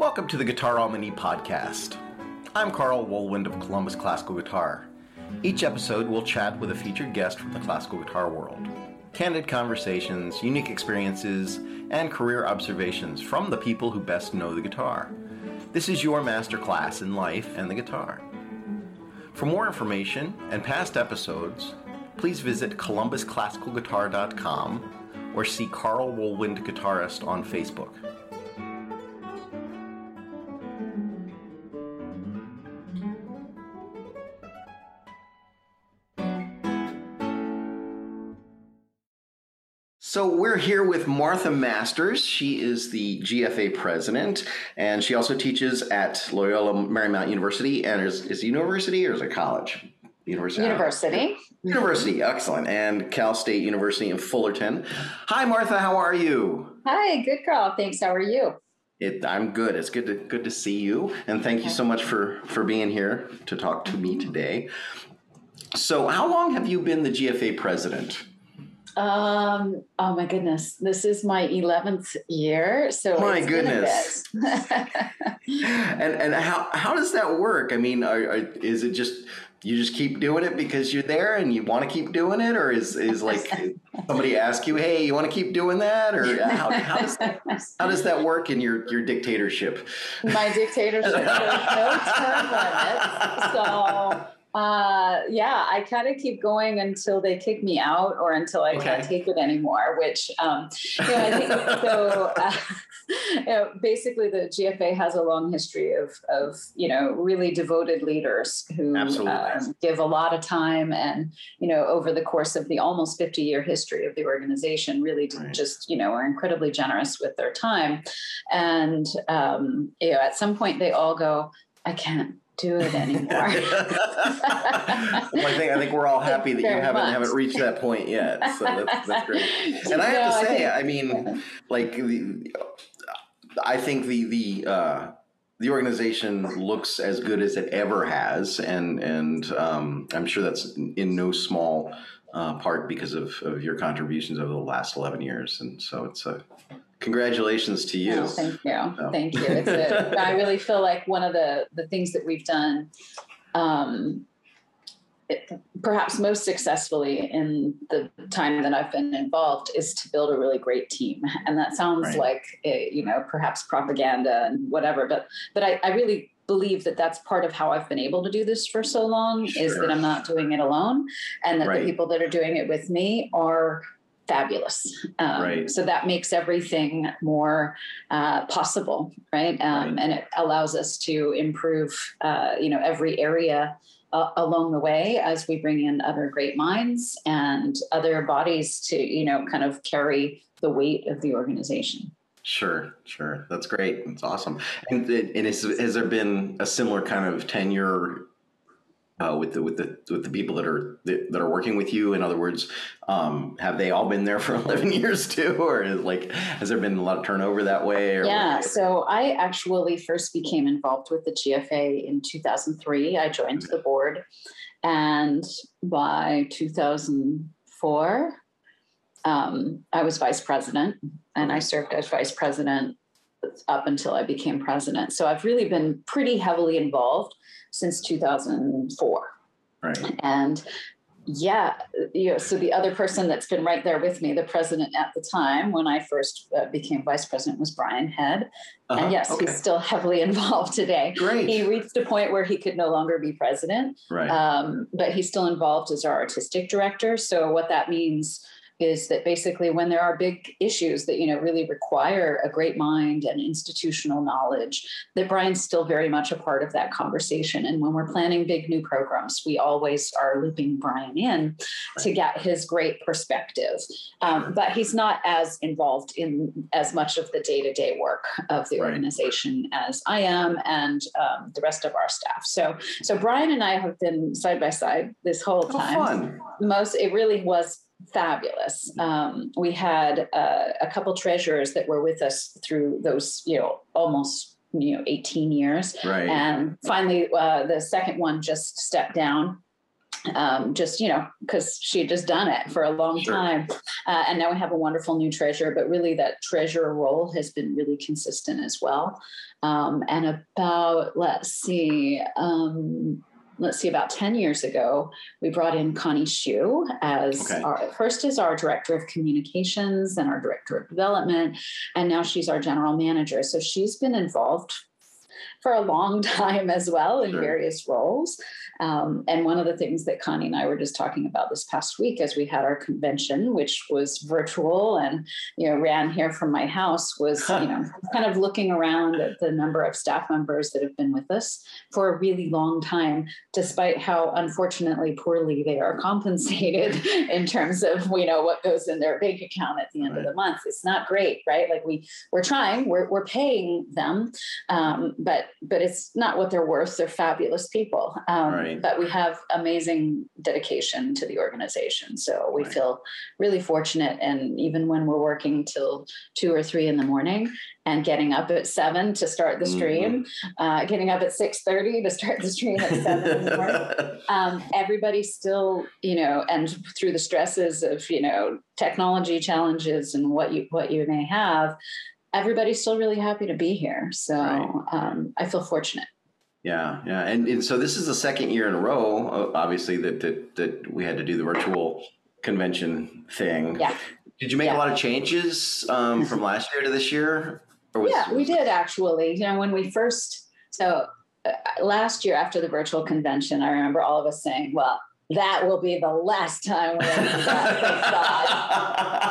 Welcome to the Guitar Almany podcast. I'm Carl Wohlwend of Columbus Classical Guitar. Each episode, we'll chat with a featured guest from the classical guitar world. Candid conversations, unique experiences, and career observations from the people who best know the guitar. This is your masterclass in life and the guitar. For more information and past episodes, please visit columbusclassicalguitar.com or see Carl Wohlwend Guitarist on Facebook. So we're here with Martha Masters. She is the GFA president, and she also teaches at Loyola Marymount University. And is is it university or is it college? University. University. University, excellent. And Cal State University in Fullerton. Hi, Martha. How are you? Hi, good girl. Thanks. How are you? It, I'm good. It's good to good to see you, and thank you so much for for being here to talk to me today. So, how long have you been the GFA president? Um, oh my goodness, this is my 11th year. So my goodness. and, and how, how does that work? I mean, are, are, is it just, you just keep doing it because you're there and you want to keep doing it? Or is, is like somebody ask you, Hey, you want to keep doing that? Or how, how, does, that, how does that work in your, your dictatorship? My dictatorship, there's no term limit. So uh, yeah, I kind of keep going until they kick me out or until I okay. can't take it anymore. Which, um, you know, I think so. Uh, you know, basically, the GFA has a long history of of you know really devoted leaders who um, give a lot of time and you know over the course of the almost fifty year history of the organization, really right. just you know are incredibly generous with their time. And um, you know, at some point, they all go, "I can't." Do it anymore. well, I think I think we're all happy that you haven't much. haven't reached that point yet. So that's, that's great. And I have to say, I, think, I mean, like the, I think the the uh, the organization looks as good as it ever has, and and um, I'm sure that's in no small uh, part because of, of your contributions over the last 11 years. And so it's a congratulations to you. Oh, thank you. Thank you. It's a, I really feel like one of the, the things that we've done, um, it, perhaps most successfully in the time that I've been involved is to build a really great team. And that sounds right. like, a, you know, perhaps propaganda and whatever, but, but I, I really believe that that's part of how I've been able to do this for so long sure. is that I'm not doing it alone and that right. the people that are doing it with me are fabulous. Um, right. So that makes everything more uh, possible, right? Um, right? And it allows us to improve, uh, you know, every area uh, along the way as we bring in other great minds and other bodies to, you know, kind of carry the weight of the organization. Sure, sure. That's great. That's awesome. And, and is, has there been a similar kind of tenure uh, with the with the with the people that are that, are working with you? In other words, um, have they all been there for eleven years too, or like has there been a lot of turnover that way? yeah. So I actually first became involved with the GFA in two thousand three. I joined the board, and by two thousand four, um, I was vice president and I served as vice president up until I became president. So I've really been pretty heavily involved since 2004. Right. And yeah, you know, so the other person that's been right there with me, the president at the time when I first uh, became vice president, was Brian Head. Uh-huh. And yes, okay. he's still heavily involved today. Great. He reached a point where he could no longer be president, right. Um, but he's still involved as our artistic director. So what that means is that basically when there are big issues that you know really require a great mind and institutional knowledge that brian's still very much a part of that conversation. And when we're planning big new programs we always are looping brian in to get his great perspective. Um, but he's not as involved in as much of the day-to-day work of the organization right. as i am and um, the rest of our staff. So so brian and i have been side by side this whole time. most it really was fabulous. Um, we had uh, a couple treasurers that were with us through those, you know, almost you know 18 years, right. and finally uh, the second one just stepped down. um, just you know because she had just done it for a long Sure. time uh, and now we have a wonderful new treasurer but really that treasurer role has been really consistent as well um, and about let's see um, let's see about 10 years ago we brought in connie Sauer as Okay. our first as our director of communications and our director of development and now she's our general manager so she's been involved for a long time as well in Sure. various roles. Um, and one of the things that Connie and I were just talking about this past week as we had our convention, which was virtual and, you know, ran here from my house was, you know, kind of looking around at the number of staff members that have been with us for a really long time, despite how unfortunately poorly they are compensated in terms of, you know, what goes in their bank account at the end of the month. It's not great, right? Like we, we're trying, we're, we're paying them, um, but but it's not what they're worth. They're fabulous people, um, Right. But we have amazing dedication to the organization. So we Right. feel really fortunate. And even when we're working till two or three in the morning and getting up at seven to start the stream, uh, getting up at six thirty to start the stream at seven in the morning um, everybody still, you know, and through the stresses of, you know, technology challenges and what you what you may have, everybody's still really happy to be here. So Right. um, I feel fortunate. Yeah, yeah, and, and so this is the second year in a row, uh, obviously that that that we had to do the virtual convention thing. Yeah. Did you make Yeah. a lot of changes um, from last year to this year? Or was- yeah, we did actually. You know, when we first so uh, last year after the virtual convention, I remember all of us saying, "Well, that will be the last time we ever do that."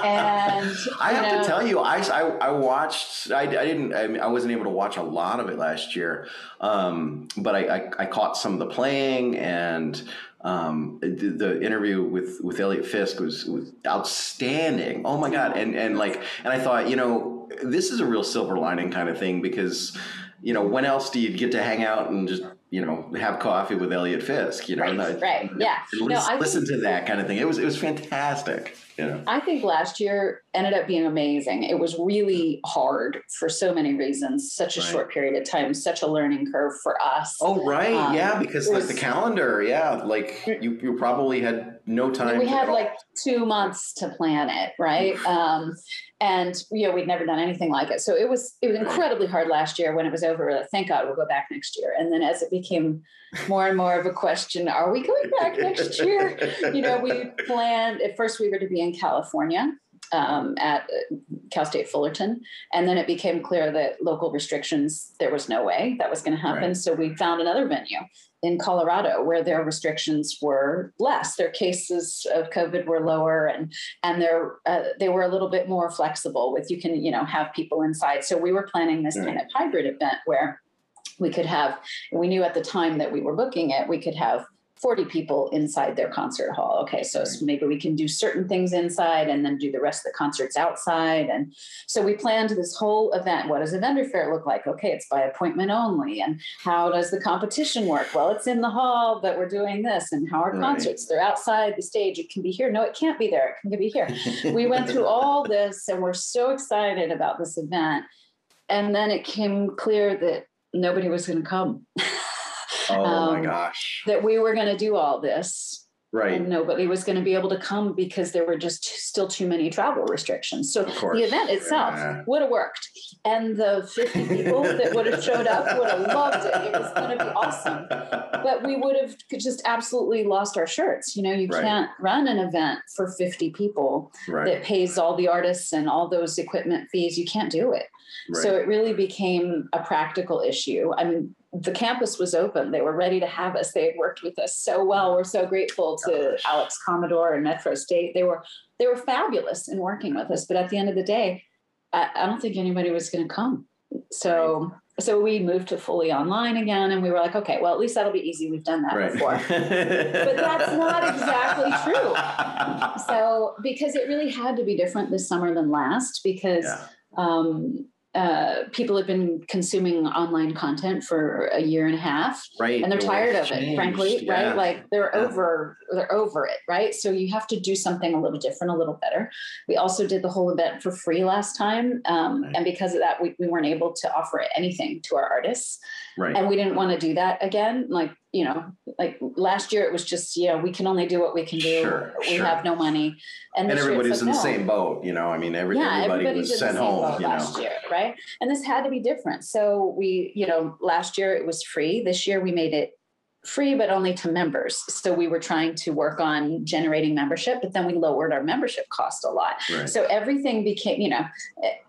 And I have know, to tell you, I, I, I watched. I, I didn't. I, mean, I wasn't able to watch a lot of it last year, um, but I, I, I caught some of the playing and um, the, the interview with with Eliot Fisk was, was outstanding. Oh my god! And and like, and I thought, you know, this is a real silver lining kind of thing because, you know, when else do you get to hang out and just you know have coffee with Eliot Fisk? You know, Right, right, yeah. and No, I listen think- to that kind of thing. It was it was fantastic. Know. I think last year ended up being amazing. It was really hard for so many reasons, such a Right. short period of time, such a learning curve for us. Oh right, Um, yeah, because it like the calendar, yeah, like you, you probably had no time. we had like two months to plan it, right? Um, and you know, we'd never done anything like it. So it was it was incredibly hard last year when it was over. Thank God we'll go back next year. And then as it became more and more of a question, are we going back next year? You know, we planned at first we were to be in California um, at uh, Cal State Fullerton, and then it became clear that local restrictions there was no way that was going to happen. Right. So we found another venue in Colorado where their restrictions were less. Their cases of COVID were lower, and and they're uh, they were a little bit more flexible with you can you know have people inside. So we were planning this Right. kind of hybrid event where we could have. We knew at the time that we were booking it, we could have. 40 people inside their concert hall. Okay, so maybe we can do certain things inside and then do the rest of the concerts outside. And so we planned this whole event. What does a vendor fair look like? Okay, it's by appointment only. And how does the competition work? Well, it's in the hall, but we're doing this. And how are Right. concerts? They're outside the stage. It can be here. No, it can't be there. It can be here. we went through all this and we're so excited about this event. And then it came clear that nobody was going to come, Oh my um, gosh! that we were going to do all this Right, and nobody was going to be able to come because there were just still too many travel restrictions. So the event itself Yeah. would have worked. And the 50 people that would have showed up would have loved it. It was going to be awesome. But we would have just absolutely lost our shirts. You know, you Right. can't run an event for 50 people right, that pays all the artists and all those equipment fees. You can't do it. Right. So it really became a practical issue. I mean, the campus was open. They were ready to have us. They had worked with us so well. We're so grateful to Gosh. Alex Komodore and Metro State. They were they were fabulous in working with us. But at the end of the day, I, I don't think anybody was going to come. So so we moved to fully online again, and we were like, okay, well at least that'll be easy. We've done that right. before. but that's not exactly true. So because it really had to be different this summer than last because yeah. um, uh, people have been consuming online content for a year and a half right, and they're the tired of it's it frankly yeah. right like they're Yeah. over they're over it right so you have to do something a little different a little better we also did the whole event for free last time um, Right. and because of that we, we weren't able to offer anything to our artists right, and we didn't want to do that again like you know, like last year it was just, you know, we can only do what we can do. Sure, we sure. have no money. And it's everybody's like, in the no. same boat, you know. I mean, every, yeah, everybody everybody was sent home, you know. last year, right? And this had to be different. So we, you know, last year it was free. This year we made it free, but only to members. So we were trying to work on generating membership, but then we lowered our membership cost a lot. Right. So everything became, you know,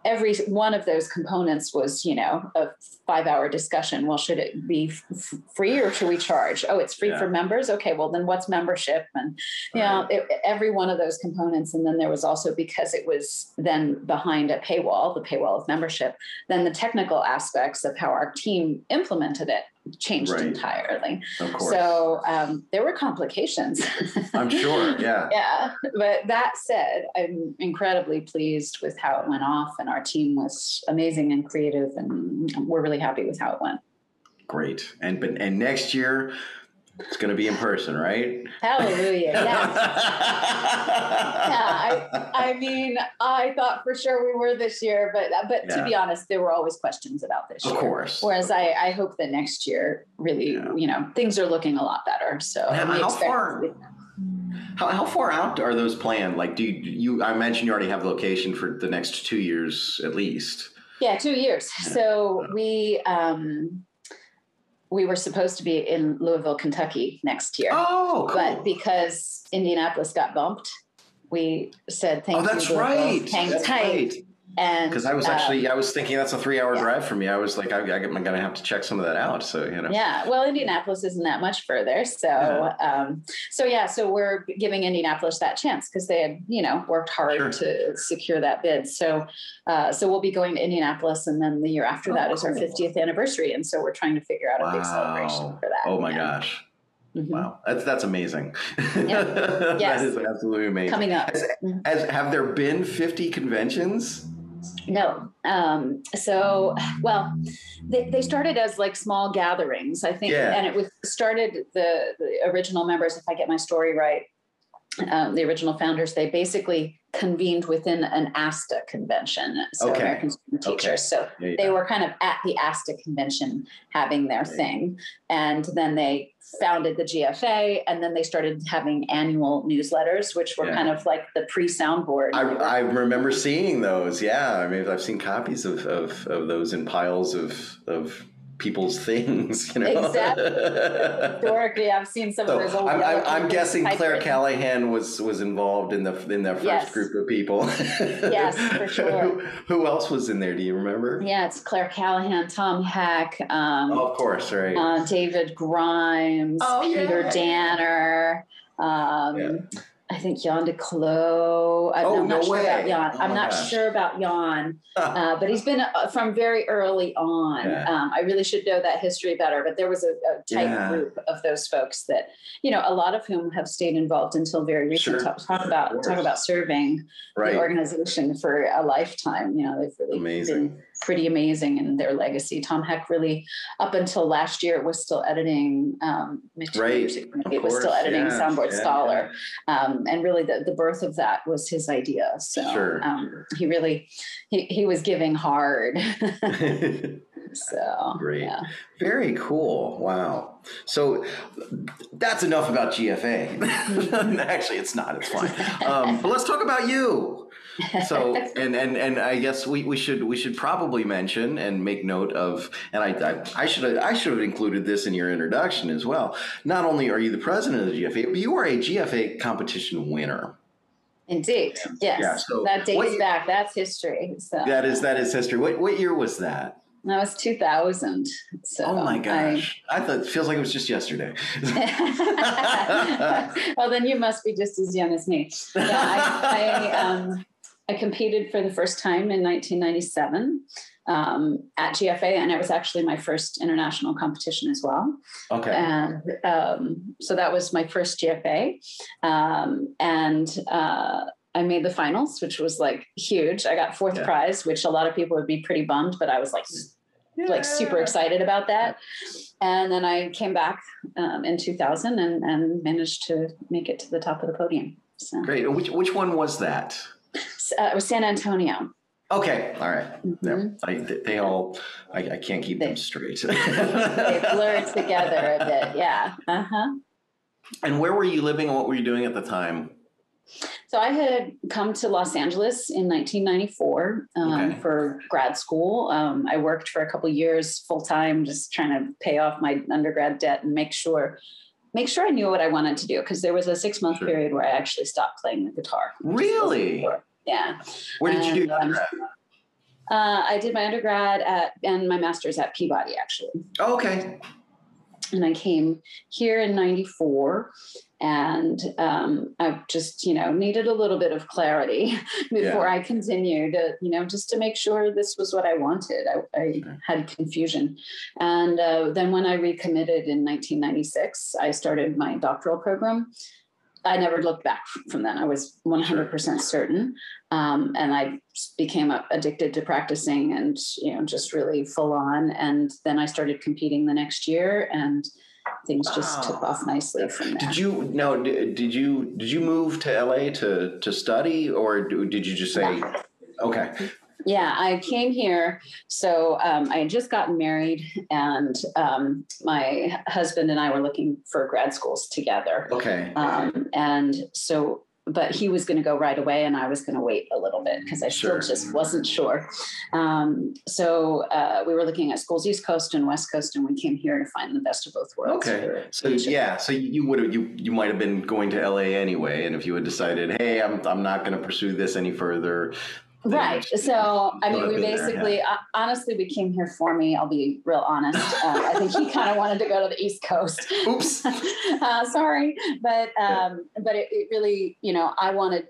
every one of those components was, you know, a five hour discussion. Well, should it be f- free or should we charge? Oh, it's free Yeah. for members. Okay, well, then what's membership? And, you know, it, every one of those components. And then there was also because it was then behind a paywall, the paywall of membership, then the technical aspects of how our team implemented it changed Right. entirely. of course. So um, there were complications. I'm sure. Yeah. yeah but that said i'm incredibly pleased with how it went off and our team was amazing and creative and we're really happy with how it went Great. And but and next year it's going to be in person, right? hallelujah yes yeah I, I mean i thought for sure we were this year but but Yeah. to be honest there were always questions about this Of year course. whereas I, I hope that next year really Yeah. you know things are looking a lot better so Now, how far- How, how far out are those planned? Like, do you, you? I mentioned you already have the location for the next two years at least. Yeah, two years. So we um, we were supposed to be in Louisville, Kentucky next year, Oh, cool. but because Indianapolis got bumped, we said thank oh, you. that's Louisville. right. Hang That's tight. right. And Because I was actually, I was thinking that's a three-hour yeah. drive for me. I was like, I, am going to have to check some of that out. So you know. yeah, well, Indianapolis isn't that much further, so Yeah. um, so yeah, so we're giving Indianapolis that chance because they had you know worked hard Sure. to secure that bid. So uh, so we'll be going to Indianapolis, and then the year after Oh, that is our 50th anniversary, and so we're trying to figure out a big celebration for that. Oh my gosh. Mhm. Wow. That's that's amazing. Yeah. that Yes. is absolutely amazing. coming up. Has, has, have there been 50 conventions? No. Um, so, well, they, they started as like small gatherings, I think, Yeah. and it was started the, the original members, if I get my story right, um, the original founders, they basically convened within an ASTA convention, so Okay. American Student Okay. Teachers. So Yeah, yeah. they were kind of at the ASTA convention having their Right. thing. And then they founded the GFA and then they started having annual newsletters, which were Yeah. kind of like the pre soundboard. I, I remember seeing those. Yeah, I mean, I've seen copies of, of, of those in piles of of people's things. You know, exactly. Historically, I've seen some so of those old. I'm, I'm, I'm guessing Clare typewritten. Callahan was was involved in the in that first Yes. group of people. Yes, for sure. who, who else was in there? Do you remember? Yeah, it's Clare Callahan, Tom Heck, um, Oh, of course, right. uh, David Grimes, Oh, Peter yeah. Danner. Um, Yeah. I think Jan de Kloe. I'm, Oh, I'm not no sure about way. Jan. Oh I'm not gosh. sure about Jan, uh, but he's been uh, from very early on. Yeah. Um, I really should know that history better, but there was a, a tight Yeah. group of those folks that, you know, a lot of whom have stayed involved until very recent. Sure. Talk, talk about talk about serving right. the organization for a lifetime. You know, they've really Amazing. been pretty amazing in their legacy. Tom Heck really, up until last year, was still editing. Um, Right. Music Of Committee was still editing yeah, Soundboard yeah, Scholar, Um, and really the, the birth of that was his idea. So Sure. um, he really he, he was giving hard. so Great. yeah. Very cool. Wow. So that's enough about GFA. Actually, it's not. It's fine. Um, but let's talk about you. So, and and and I guess we, we should we should probably mention and make note of, and I I, I should have, I should have included this in your introduction as well. Not only are you the president of the GFA, but you are a GFA competition winner. Indeed, yes. Yeah, so that dates what back. That's history. So That is that is history. What what year was that? that was 2000. So oh my I- gosh! I, thought it feels like it was just yesterday. well, then you must be just as young as me. Yeah, I, I, um, I competed for the first time in 1997 um, at GFA, and it was actually my first international competition as well. okay. And um, so that was my first GFA. Um, and uh, I made the finals, which was like huge. I got fourth Yeah. prize, which a lot of people would be pretty bummed, but I was like, like super excited about that. And then I came back um, in 2000 and, and managed to make it to the top of the podium. So Great. Which which one was that? Uh, it was San Antonio. Okay, all right. Mhm. I, they, they all, I, I can't keep them straight. They blur together a bit. Yeah. Uh huh. and where were you living and what were you doing at the time? So I had come to Los Angeles in 1994 um, Okay. for grad school. Um, I worked for a couple years full time, just trying to pay off my undergrad debt and make sure make sure I knew what I wanted to do because there was a six month Sure. period where I actually stopped playing the guitar. Really? Yeah. Where did you do And, um. Uh, I did my undergrad at and my master's at Peabody actually. Oh, okay. and I came here in '94, and um, I just, you know, needed a little bit of clarity before I continued, uh, you know, just to make sure this was what I wanted. I, I had confusion, and uh, then when I recommitted in 1996, I started my doctoral program. I never looked back from then. I was 100% certain. Um, and I became addicted to practicing and, you know, just really full on. And then I started competing the next year and things just took off nicely from there. Did you no? Did, did you did you move to LA to to study or did you just say? No. Okay. Yeah, I came here. So um, I had just gotten married, and um, my husband and I were looking for grad schools together. Okay. Um, and so, but he was going to go right away, and I was going to wait a little bit because I Sure. still just wasn't sure. Um, so uh, we were looking at schools East Coast and West Coast, and we came here to find the best of both worlds. Okay. So yeah, so you would have you you might have been going to LA anyway, and if you had decided, hey, I'm I'm not going to pursue this any further. Right. So, I mean, we been there, basically, uh, honestly, we came here for me. I'll be real honest. Uh, I think he kind of wanted to go to the East Coast. Oops. uh, sorry, but um, but it, it really, you know, I wanted.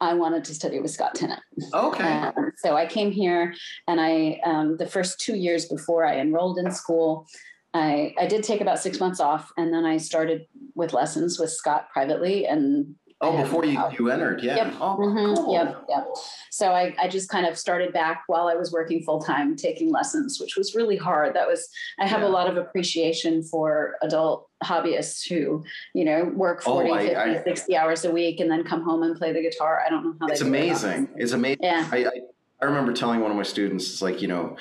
I wanted to study with Scott Tennant. Okay. Um, so I came here, and I um, the first two years before I enrolled in school, I I did take about six months off, and then I started with lessons with Scott privately, and Oh, before you, you entered, yeah. Yep. Oh, Mhm. cool. Yep, yep. So I, I just kind of started back while I was working full time, taking lessons, which was really hard. That was I have Yeah. a lot of appreciation for adult hobbyists who, you know, work Oh, 40, I- 50, I- 60 hours a week and then come home and play the guitar. I don't know how It's they do it, amazing. It's amazing. Yeah. I, I I remember telling one of my students, it's like you know,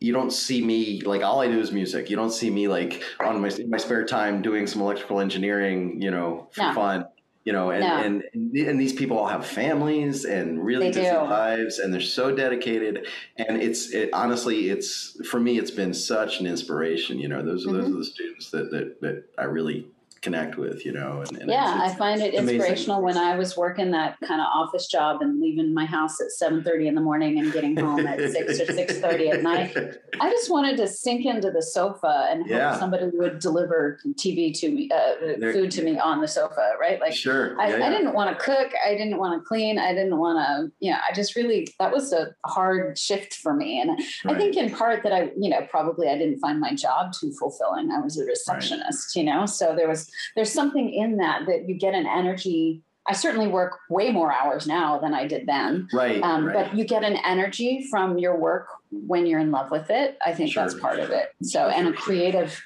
you don't see me like all I do is music. You don't see me like on my my spare time doing some electrical engineering, you know, for No. fun. You know, and, No. and and these people all have families and really busy lives, and they're so dedicated. And it's it, honestly, it's for me, it's been such an inspiration. You know, those are those Mhm. are the students that that, that I really connect with. You know, and, and yeah, it's- I find it amazing. inspirational when I was working that kind of office job and leaving my house at seven thirty in the morning and getting home at six or six thirty at night. I just wanted to sink into the sofa and hope Yeah. somebody would deliver TV to me, uh, food to me on the sofa, right? Like sure. I, yeah, I didn't want to cook. I didn't want to clean. I didn't want to, you know, I just really, that was a hard shift for me. And I think in part that I, you know, probably I didn't find my job too fulfilling. I was a receptionist, you know, so there was, there's something in that that you get an energy. I certainly work way more hours now than I did then. right, Um, right. But you get an energy from your work when you're in love with it. I think that's part of it. So, and a creative,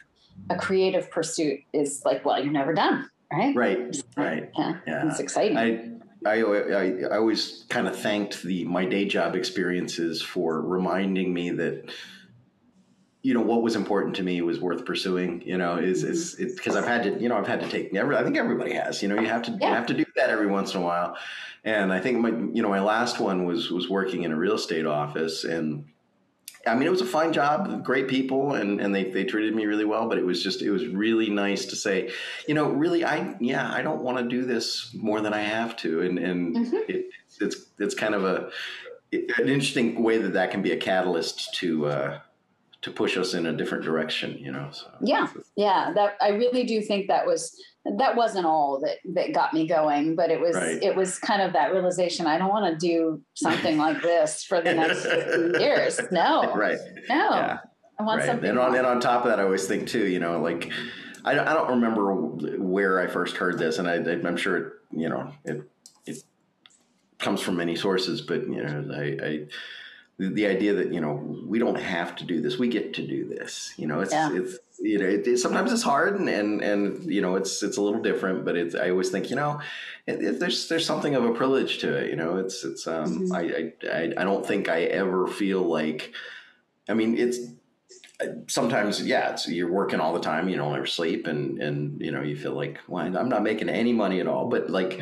a creative pursuit is like, well, you're never done, right? Right, right. Yeah, Yeah. it's exciting. I, I, I, I always kind of thanked the my day job experiences for reminding me that, you know, what was important to me was worth pursuing. You know, is is Mm-hmm. it's because I've had to, you know, I've had to take. Every, I think everybody has. You know, you have to you have to do that every once in a while. And I think my, you know, my last one was was working in a real estate office and. I mean, it was a fine job, great people, and, and they, they treated me really well. But it was just, it was really nice to say, you know, really, I yeah, I don't want to do this more than I have to, and and Mhm. it, it's it's kind of a an interesting way that that can be a catalyst to uh, to push us in a different direction, you know. So Yeah. yeah that i really do think that was that wasn't all that that got me going but it was Right. it was kind of that realization i don't want to do something like this for the next 50 years no right, no yeah, i want right. something And on and on top of that, I always think too, you know, like I don't, I don't remember where I first heard this, and I, I'm sure it, you know it it comes from many sources, but you know, I. I the, the idea that you know we don't have to do this we get to do this you know it's Yeah. it's you know, it, it, sometimes it's hard, and, and and you know, it's it's a little different. But it's I always think, you know, it, there's there's something of a privilege to it. You know, it's it's um, mm-hmm. I, I I don't think I ever feel like, I mean, it's sometimes yeah it's you're working all the time you don't ever sleep and and you know you feel like well i'm not making any money at all but like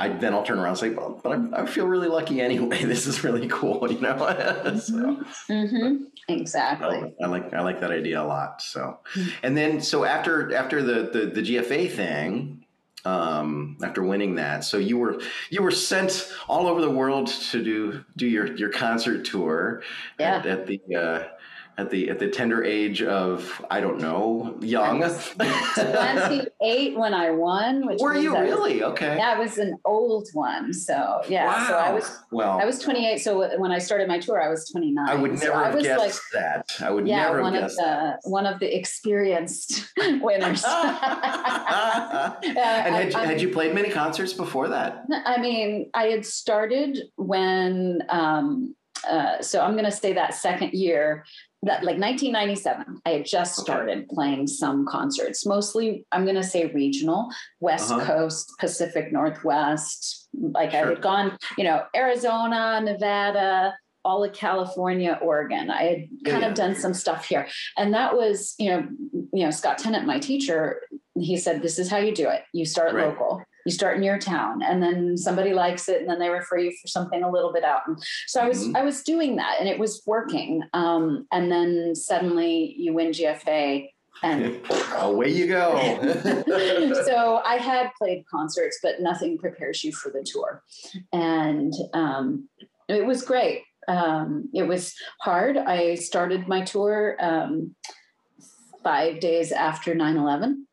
I then I'll turn around and say, well, but I, I feel really lucky anyway. This is really cool, you know. so, mm-hmm. mm-hmm. Exactly. I, I, like I like that idea a lot. So, mm-hmm. and then so after after the the, the GFA thing, um, after winning that, so you were you were sent all over the world to do do your your concert tour yeah. at, at the. Uh, at the at the tender age of I don't know, young. Twenty eight when I won. Which Were you really was, okay? That was an old one. So yeah. Wow. So I was well. I was twenty eight. So when I started my tour, I was twenty nine. I would never so have guessed like, that. I would yeah, never one have guessed of the that. one of the experienced winners. uh, and had, I, had you played many concerts before that? I mean, I had started when. Um, uh, so I'm going to say that second year that like 1997 i had just started okay. playing some concerts mostly i'm going to say regional west uh-huh. coast pacific northwest like sure. i had gone you know arizona nevada all of california oregon i had kind yeah. of done some stuff here and that was you know you know scott tennant my teacher he said this is how you do it you start right. local you start in your town and then somebody likes it and then they refer you for something a little bit out. And so i was mm-hmm. i was doing that and it was working. Um, and then suddenly you win gfa and away you go. So i had played concerts but nothing prepares you for the tour. And um, it was great. Um, it was hard. I started my tour um, five days after 9-11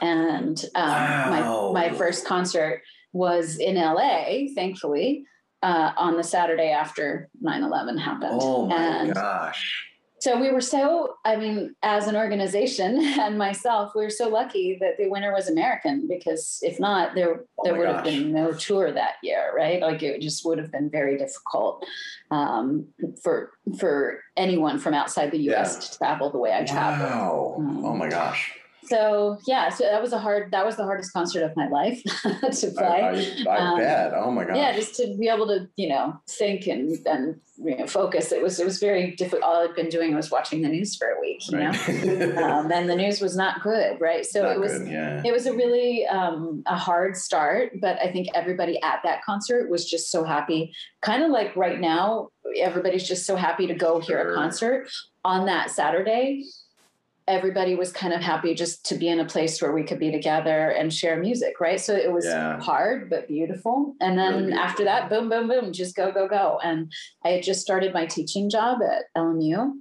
and um, wow. my my first concert was in LA, thankfully, uh, on the Saturday after 9-11 happened. Oh my and gosh. So we were so, I mean, as an organization and myself, we were so lucky that the winner was American because if not, there oh there would gosh. have been no tour that year, right? Like it just would have been very difficult um, for for anyone from outside the U.S. Yeah. to travel the way I traveled. Wow! Um, oh my gosh! So yeah, so that was a hard, that was the hardest concert of my life to play. I, I, I um, bet. Oh my god. Yeah, just to be able to, you know, think and and you know, focus. It was it was very difficult. All I'd been doing was watching the news for a week, you right. know, um, and the news was not good, right? So not it was good, yeah. it was a really um, a hard start, but I think everybody at that concert was just so happy. Kind of like right now, everybody's just so happy to go hear a concert on that Saturday everybody was kind of happy just to be in a place where we could be together and share music, right? So it was yeah. hard but beautiful. And then really after that, boom, boom, boom, just go, go, go. And I had just started my teaching job at LMU.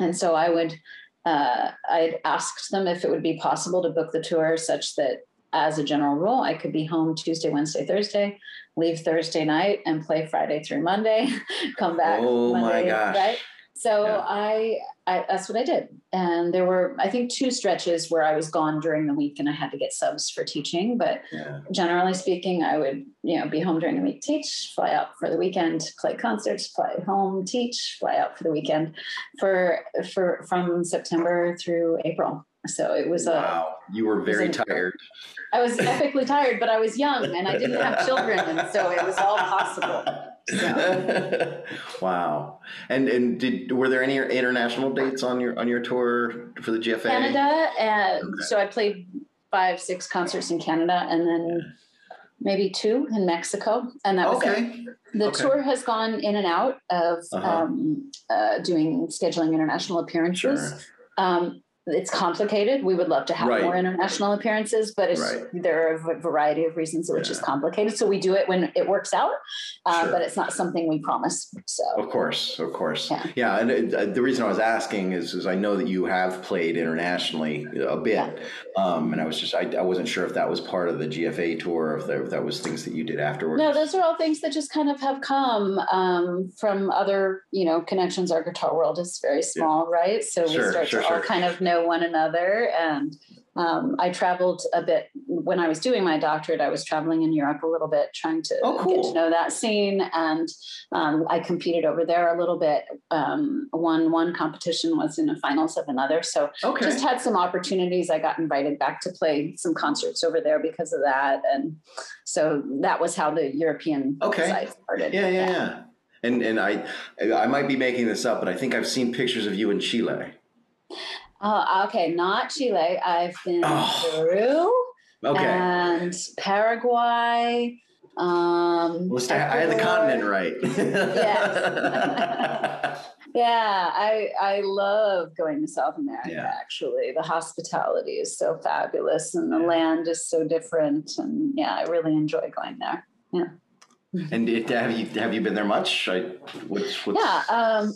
And so I would, uh, I'd asked them if it would be possible to book the tour such that as a general rule, I could be home Tuesday, Wednesday, Thursday, leave Thursday night and play Friday through Monday, come back. Oh Monday, my gosh. Right? So yeah. I, I, that's what I did. And there were, I think, two stretches where I was gone during the week and I had to get subs for teaching. But yeah. generally speaking, I would, you know, be home during the week, teach, fly out for the weekend, play concerts, fly home, teach, fly out for the weekend for for from September through April. So it was wow. a wow. You were very tired. I was epically tired, but I was young and I didn't have children, and so it was all possible. So. wow. And and did were there any international dates on your on your tour for the GFA? Canada, and okay. so I played five, six concerts in Canada, and then maybe two in Mexico, and that was okay. it. The okay. tour has gone in and out of uh-huh. um, uh, doing scheduling international appearances. Sure. Um, it's complicated. We would love to have right. more international appearances, but right. there are a variety of reasons which yeah. is complicated. So we do it when it works out, uh, sure. but it's not something we promise. So of course, of course, yeah. yeah and it, uh, the reason I was asking is, is I know that you have played internationally a bit, yeah. um, and I was just I, I, wasn't sure if that was part of the GFA tour, if, if that was things that you did afterwards. No, those are all things that just kind of have come um, from other you know connections. Our guitar world is very small, right? So sure, we start sure, to all kind of know one another and um, I traveled a bit when I was doing my doctorate. I was traveling in Europe a little bit, trying to Oh, cool. get to know that scene, and um, I competed over there a little bit. Um, won one competition, was in the finals of another. So Okay. just had some opportunities. I got invited back to play some concerts over there because of that, and so that was how the European Okay. side started. yeah, yeah, yeah. And and I I might be making this up, but I think I've seen pictures of you in Chile. Uh, okay, not Chile. I've been Oh. Peru Okay. and Paraguay. Um, Well, stay- I had the continent right. Yeah, I I love going to South America. Yeah. Actually, the hospitality is so fabulous, and the Yeah. land is so different. And yeah, I really enjoy going there. Yeah. And it, have you have you been there much? I, what's, what's, Yeah, um,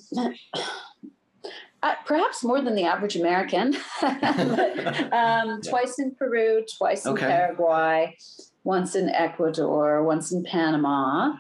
I, perhaps more than the average American. But, um, Twice in Peru, twice in Okay. Paraguay, once in Ecuador, once in Panama.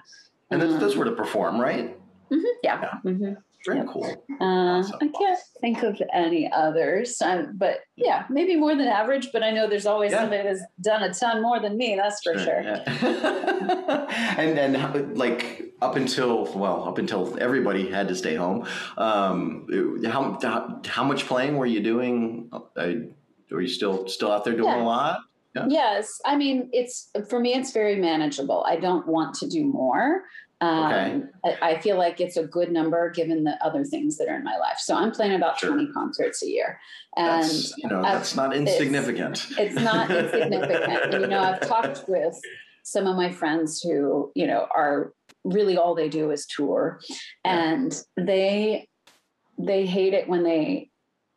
And those, Um, those were to perform, right? mhm, yeah. Yeah. mhm. Very yeah. cool. Uh, Awesome. I can't think of any others, um, but yeah, maybe more than average. But I know there's always Yeah. somebody that's done a ton more than me. That's for sure. yeah. and and like up until well, up until everybody had to stay home. Um, how how, how much playing were you doing? Uh, were you still still out there doing Yeah. a lot? Yes, I mean it's for me. It's very manageable. I don't want to do more. Um, Okay. I, I feel like it's a good number given the other things that are in my life. So I'm playing about Sure. 20 concerts a year, and That's you know I've- that's not insignificant. it's not insignificant. And, you know, I've talked with some of my friends who, you know, are really all they do is tour, and they they hate it when they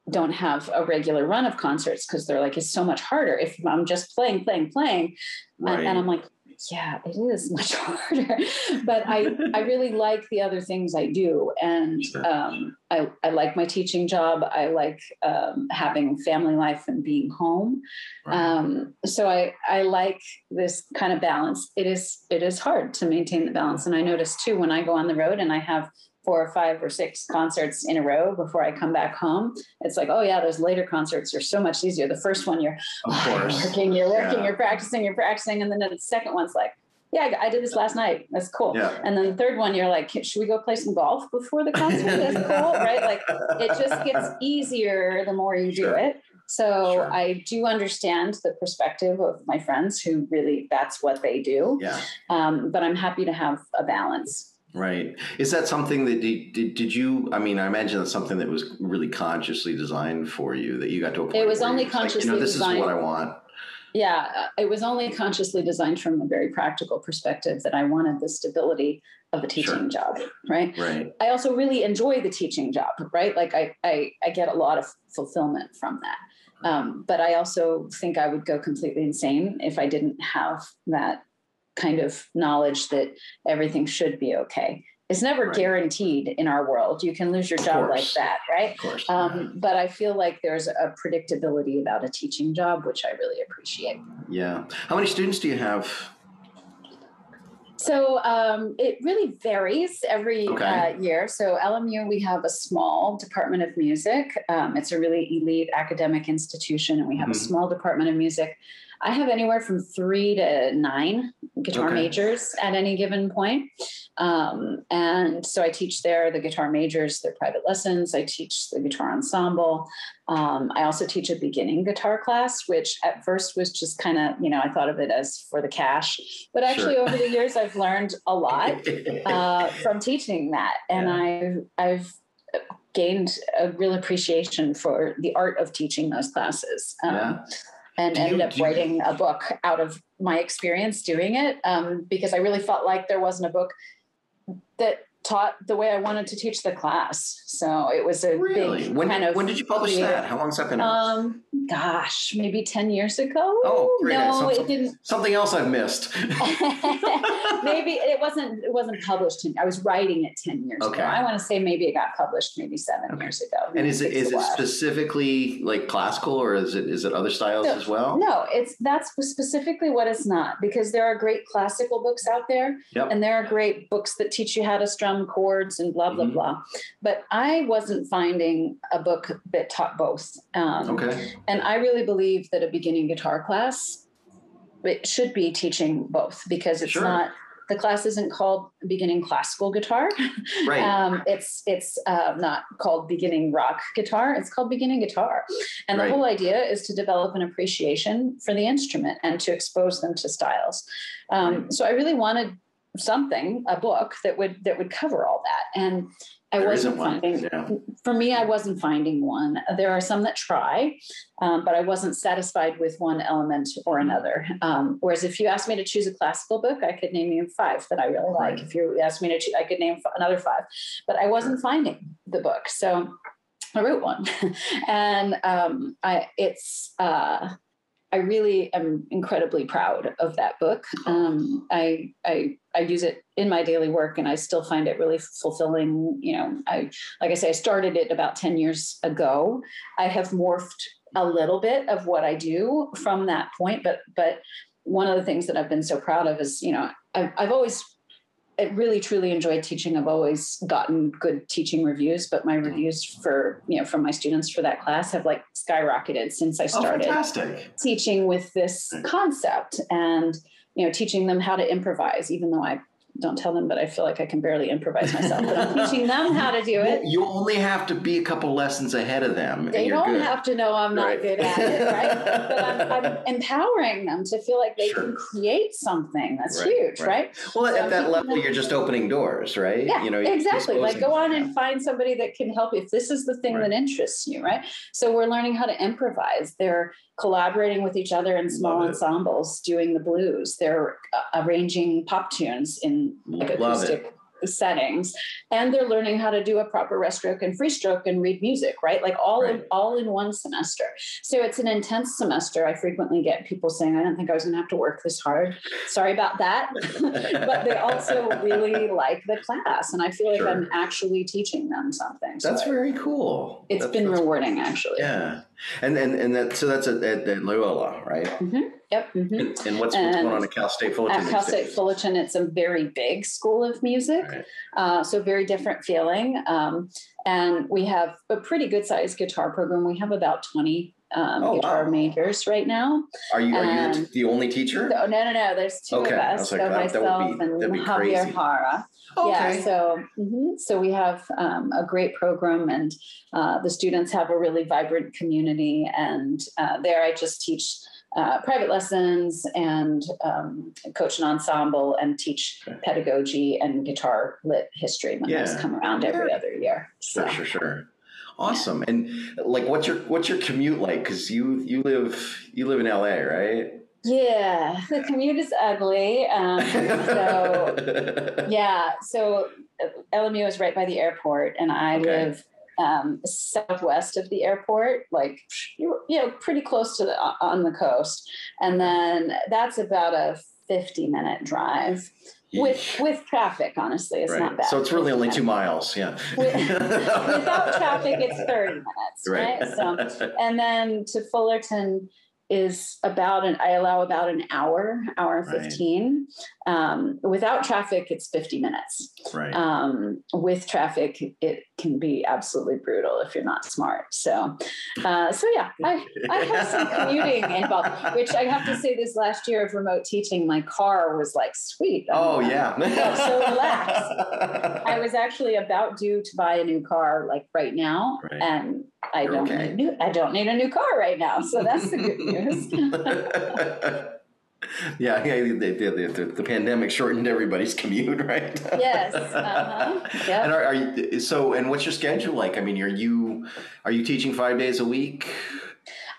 don't have a regular run of concerts because they're like it's so much harder if I'm just playing, playing, playing, Right. and, and I'm like. Yeah, it is much harder, but I I really like the other things I do, and Sure. um, I I like my teaching job. I like um, having family life and being home. Right. Um, so I I like this kind of balance. It is it is hard to maintain the balance, and I notice too when I go on the road and I have four or five or six concerts in a row before I come back home. It's like, oh yeah, those later concerts are so much easier. The first one you're of course. you're working, you're working, Yeah. you're practicing, you're practicing, and then the second one's like, yeah, I I did this last night. That's cool. Yeah. And then the third one, you're like, should we go play some golf before the concert? That's cool, right? Like it just gets easier the more you do it. So Sure. I do understand the perspective of my friends who really that's what they do. Yeah. Um, but I'm happy to have a balance. Right. Is that something that did, did, did you? I mean, I imagine that's something that was really consciously designed for you. That you got to a point. It was only you're like, you know, consciously this designed. is what I want. Yeah, uh, it was only consciously designed from a very practical perspective that I wanted the stability of a teaching Sure. job, right? Right. I also really enjoy the teaching job, right? Like I, I, I get a lot of fulfillment from that. Um, but I also think I would go completely insane if I didn't have that kind of knowledge that everything should be okay. It's never Right. guaranteed in our world. You can lose your Of job like that, right? Of course. Um, but I feel like there's a predictability about a teaching job, which I really appreciate. yeah. How many students do you have? So um, it really varies every Okay. uh, year. So LMU, we have a small department of music. Um, it's a really elite academic institution, and we have Mhm. a small department of music. I have anywhere from three to nine guitar Okay. majors at any given point. Um, and so I teach there the guitar majors, their private lessons. I teach the guitar ensemble. Um, I also teach a beginning guitar class, which at first was just kind of, you know, I thought of it as for the cash. But actually, Sure. over the years, I've learned a lot uh, from teaching that, and I've I've gained a real appreciation for the art of teaching those classes. Um, Yeah. And Do you- ended up do you- writing a book out of my experience doing it um, because I really felt like there wasn't a book that taught the way I wanted to teach the class. So it was a really? big When, kind of when did you publish creative- that? How long has that been? out? Um, gosh, maybe ten years ago. Oh, great. no, Some- it some- didn't. Something else I've missed. maybe it wasn't it wasn't published. In, I was writing it ten years Okay. ago. I want to say maybe it got published maybe seven Okay. years ago. And is it is it specifically like classical or is it is it other styles No, as well? No, it's that's specifically what it's not because there are great classical books out there Yep. and there are great books that teach you how to strum chords and blah blah Mhm. blah. But I wasn't finding a book that taught both. Um, Okay. And I really believe that a beginning guitar class it should be teaching both because it's Sure. not the class isn't called beginning classical guitar. Right. Um, it's it's uh, not called beginning rock guitar. It's called beginning guitar, and Right. the whole idea is to develop an appreciation for the instrument and to expose them to styles. Um, so I really wanted something, a book that would that would cover all that, and I There wasn't finding. Yeah. For me, I wasn't finding one. There are some that try, um, but I wasn't satisfied with one element or another. Um, whereas if you asked me to choose a classical book, I could name you five that I really like. Right. If you asked me to choose, I could name another five, but I wasn't finding the book. So I wrote one, and um, I it's. Uh, I really am incredibly proud of that book. Um, I, I I use it in my daily work, and I still find it really fulfilling. You know, I like I say, I started it about ten years ago. I have morphed a little bit of what I do from that point, but but one of the things that I've been so proud of is you know I've, I've always I really truly enjoyed teaching. I've always gotten good teaching reviews, but my mm. reviews for you know from my students for that class have like skyrocketed since I Oh, started fantastic. teaching with this concept and you know teaching them how to improvise even though i don't tell them that i feel like i can barely improvise myself but i'm teaching them how to do it You only have to be a couple lessons ahead of them. and they you're don't good. have to know i'm not Right. good at it right but I'm, I'm empowering them to feel like they Sure. can create something that's Right, huge right. right, Well, So at that level, them- you're just opening doors, right? yeah, you know, exactly. Like go on and find somebody that can help you if this is the thing Right. that interests you, right? So we're learning how to improvise. They're collaborating with each other in small Love it. ensembles, doing the blues. They're uh, arranging pop tunes in like Love it. acoustic settings, and they're learning how to do a proper rest stroke and free stroke and read music, right? Like all in all in one semester. So it's an intense semester. I frequently get people saying, "I don't think I was going to have to work this hard." Sorry about that. but they also really like the class and i feel like Sure. i'm actually teaching them something so That's very cool. it's That's- been rewarding actually Yeah, and and and that so that's at, at, at Loyola, right? yep Mm-hmm. And, and what's, what's And going on at Cal State Fullerton? at cal state days? fullerton it's a very big school of music Right. uh, so very different feeling um, and we have a pretty good sized guitar program we have about 20 um, Oh, guitar wow. majors right now Are you are you the, Um, the only teacher? no no no no there's two Okay, of us like, so that- that myself be- and javier crazy. Jara Yeah, so mhm. so we have um, a great program, and uh, the students have a really vibrant community. And uh, there, I just teach uh, private lessons and um, coach an ensemble and teach Okay. pedagogy and guitar lit history when those Yeah. come around every other year. So Sure, sure, sure. Awesome. And like, what's your what's your commute like? Because you you live you live in LA, right? yeah, the commute is ugly. Um, so yeah so uh, lmu is right by the airport and i Okay. live um, southwest of the airport like you you know pretty close to the on the coast and then that's about a 50 minute drive with with traffic honestly it's right. not bad So it's really only two miles. Yeah. With- without traffic it's 30 minutes right, so and then to fullerton is about an i allow about an hour hour and Right. 15 um, without traffic it's 50 minutes right. um, with traffic it can be absolutely brutal if you're not smart so uh, so yeah I, I have some commuting involved which i have to say this last year of remote teaching my car was like sweet I'm- oh yeah. so relaxed. I was actually about due to buy a new car like right now, Right. and I You're don't okay. need new. I don't need a new car right now, so that's the good news. yeah, yeah the, the, the, the pandemic shortened everybody's commute, right? yes. Uh-huh. And are, are you so? And what's your schedule like? I mean, are you are you teaching five days a week?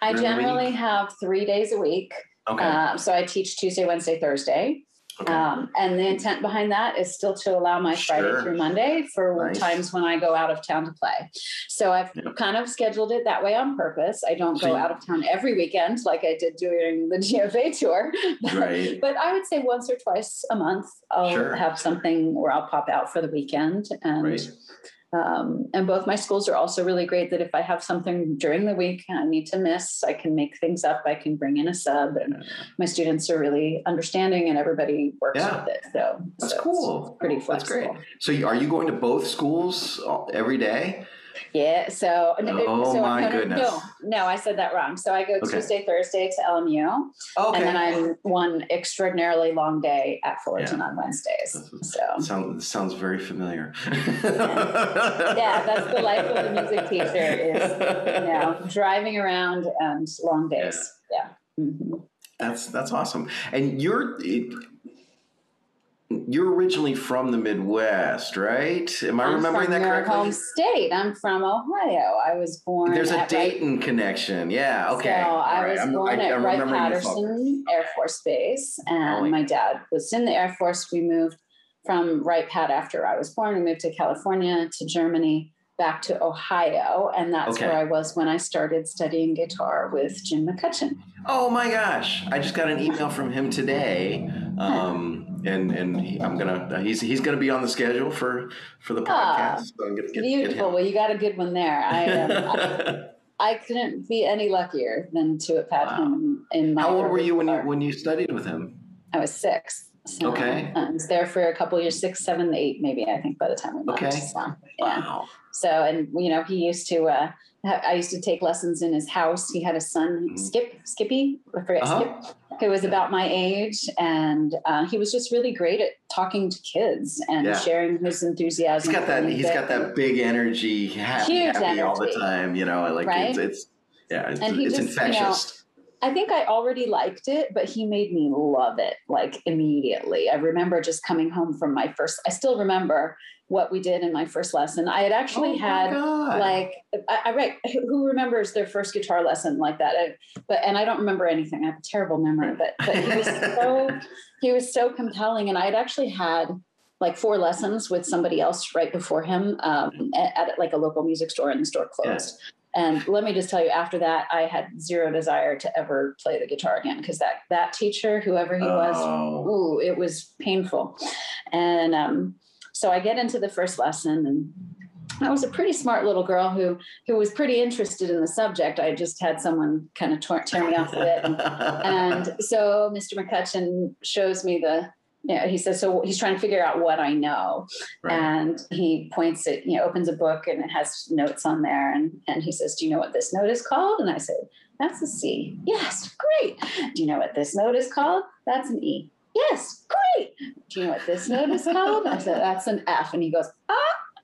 I week? generally have three days a week. Okay. Um, so I teach Tuesday, Wednesday, Thursday. Okay. Um, and the intent behind that is still to allow my sure. Friday through Monday for nice. times when I go out of town to play. So I've yep. kind of scheduled it that way on purpose. I don't go out of town every weekend like I did during the GFA tour. Right. but I would say once or twice a month, I'll sure. have something where I'll pop out for the weekend. And right. Um, and both my schools are also really great that if I have something during the week I need to miss, I can make things up. I can bring in a sub, and my students are really understanding, and everybody works yeah. with it. So that's so cool. Pretty flexible. That's great. So, are you going to both schools every day? Yeah. So, oh so my no, goodness. No, no, I said that wrong. So I go okay. Tuesday, Thursday to LMU. Okay. And then I'm one extraordinarily long day at Fullerton yeah. on Wednesdays. So sounds sounds very familiar. yeah, that's the life of a music teacher is you know driving around and long days. Yeah. yeah. Mm-hmm. That's that's awesome. And you're you're originally from the Midwest, right? Am I I'm remembering that correctly? Home state. I'm from Ohio. I was born. There's a Dayton Wright, connection. Yeah. Okay. So I right. was I'm, born I, at Wright Patterson Air Force Base, and oh, my dad was in the Air Force. We moved from Wright Pat after I was born. We moved to California, to Germany, back to Ohio, and that's okay. where I was when I started studying guitar with Jim McCutcheon. Oh my gosh! I just got an email from him today. Um, and and he, I'm gonna he's he's gonna be on the schedule for for the ah, podcast. so get, get, beautiful. Get well, you got a good one there. I, um, I, I couldn't be any luckier than to have had wow. him in my. How old were you when you when you studied with him? I was six. So okay. I was there for a couple years, six, seven, eight, maybe. I think by the time we left. Okay. So, yeah. Wow. So and you know he used to. Uh, I used to take lessons in his house. He had a son, mm-hmm. Skip, Skippy, I forget uh-huh. Skip, who was about my age, and uh, he was just really great at talking to kids and yeah. sharing his enthusiasm. He's got that. He's got that big energy, happy, happy energy. all the time. You know, like right? it's, it's yeah, it's, and he it's just, infectious. You know, I think I already liked it, but he made me love it like immediately. I remember just coming home from my first. I still remember what we did in my first lesson. I had actually oh had like I, I right. Who remembers their first guitar lesson like that? I, but and I don't remember anything. I have a terrible memory. But but he was so he was so compelling, and I had actually had like four lessons with somebody else right before him um, at, at, like a local music store, and the store closed. And let me just tell you, after that, I had zero desire to ever play the guitar again because that that teacher, whoever he was, oh. ooh, it was painful. And um, so I get into the first lesson and I was a pretty smart little girl who who was pretty interested in the subject. I just had someone kind of tear, tear me off of it, and, and so Mr. McCutcheon shows me the. Yeah, you know, he says so. He's trying to figure out what I know, right. and he points it. You know, opens a book and it has notes on there, and and he says, "Do you know what this note is called?" And I said, "That's a C." Yes, great. Do you know what this note is called? That's an E yes, great. Do you know what this note is called? I said, that's an F. And he goes, ah,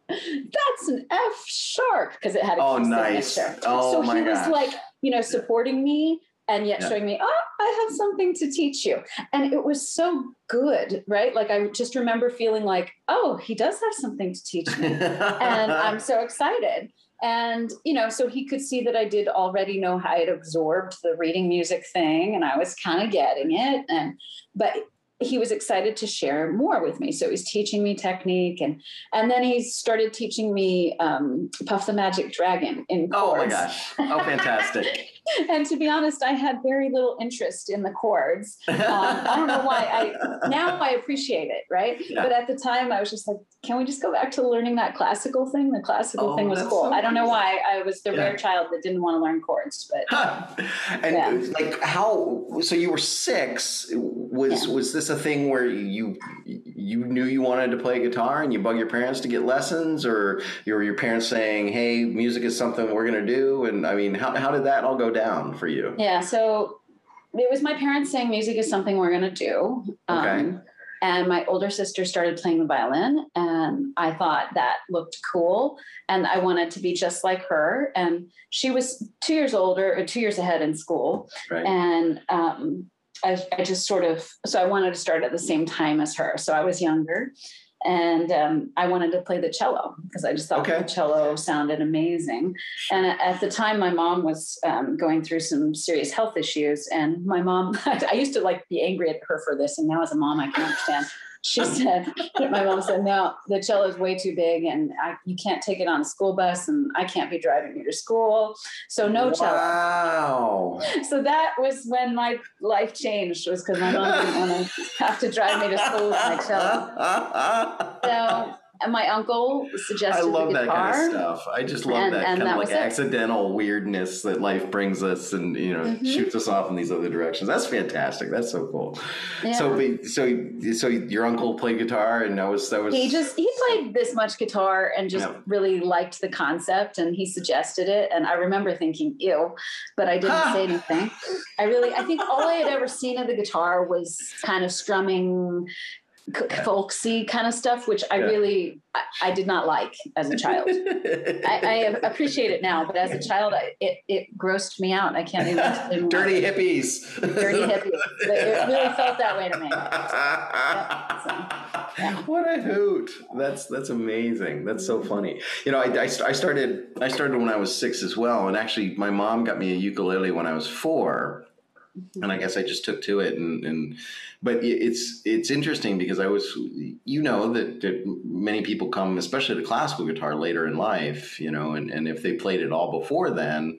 that's an F sharp because it had a oh, nice. signature. Oh, so he was like, you know, supporting me and yet yeah. showing me, oh, I have something to teach you. And it was so good, right? Like I just remember feeling like, oh, he does have something to teach me. and I'm so excited. And, you know, so he could see that I did already know how I'd absorbed the reading music thing and I was kind of getting it. And, but he was excited to share more with me. So he's teaching me technique, and and then he started teaching me um, Puff the Magic Dragon in chords. Oh my gosh! Oh, fantastic! and to be honest, I had very little interest in the chords. Um, I don't know why. I now I appreciate it, right? Yeah. But at the time, I was just like, can we just go back to learning that classical thing? The classical oh, thing was cool. So I don't know why. I was the yeah. rare child that didn't want to learn chords, but huh. and yeah. like how? So you were six. Was was this a thing where you you knew you wanted to play guitar and you bug your parents to get lessons, or your your parents saying, "Hey, music is something we're going to do"? And I mean, how how did that all go down for you? Yeah. So it was my parents saying music is something we're going to do. Okay. Um, and my older sister started playing the violin and i thought that looked cool and i wanted to be just like her and she was two years older or two years ahead in school right. and um, I, I just sort of so i wanted to start at the same time as her so i was younger and um, I wanted to play the cello because I just thought Okay. the cello sounded amazing. And at the time, my mom was um, going through some serious health issues, and my mom, I used to like be angry at her for this, and now as a mom, I can understand. She said, my mom said, no, the cello is way too big, and I, you can't take it on a school bus, and I can't be driving you to school, so no cello. Wow. So that was when my life changed, was because my mom didn't want to have to drive me to school with my cello. So and my uncle suggested I love the that kind of stuff. I just love And- that and kind that of like it. accidental weirdness that life brings us and you know Mhm. shoots us off in these other directions. That's fantastic. That's so cool. Yeah. So, so, so your uncle played guitar, and that was that was. he just he played this much guitar and just Yeah. really liked the concept and he suggested it and i remember thinking ew but i didn't say anything i really i think all i had ever seen of the guitar was kind of strumming folksy kind of stuff which i Yeah. really I, I did not like as a child I, I appreciate it now but as a child I, it, it grossed me out i can't even. Dirty hippies. dirty hippie it really felt that way to me yeah. What a hoot! That's that's amazing. That's so mm-hmm. funny. You know, I, I, I started I started when I was six as well, and actually, my mom got me a ukulele when I was four, Mm-hmm. and I guess I just took to it. And, and but it's it's interesting because I was you know that, that many people come, especially to classical guitar, later in life. You know, and, and if they played it all before then.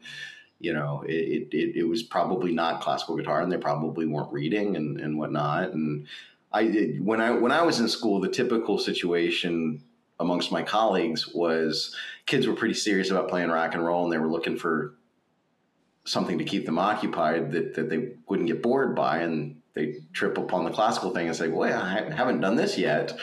You know, it, it, it was probably not classical guitar, and they probably weren't reading and, and whatnot. And I when I when I was in school, the typical situation amongst my colleagues was kids were pretty serious about playing rock and roll, and they were looking for something to keep them occupied that, that they wouldn't get bored by, and they trip upon the classical thing and say, "Well, I haven't done this yet,"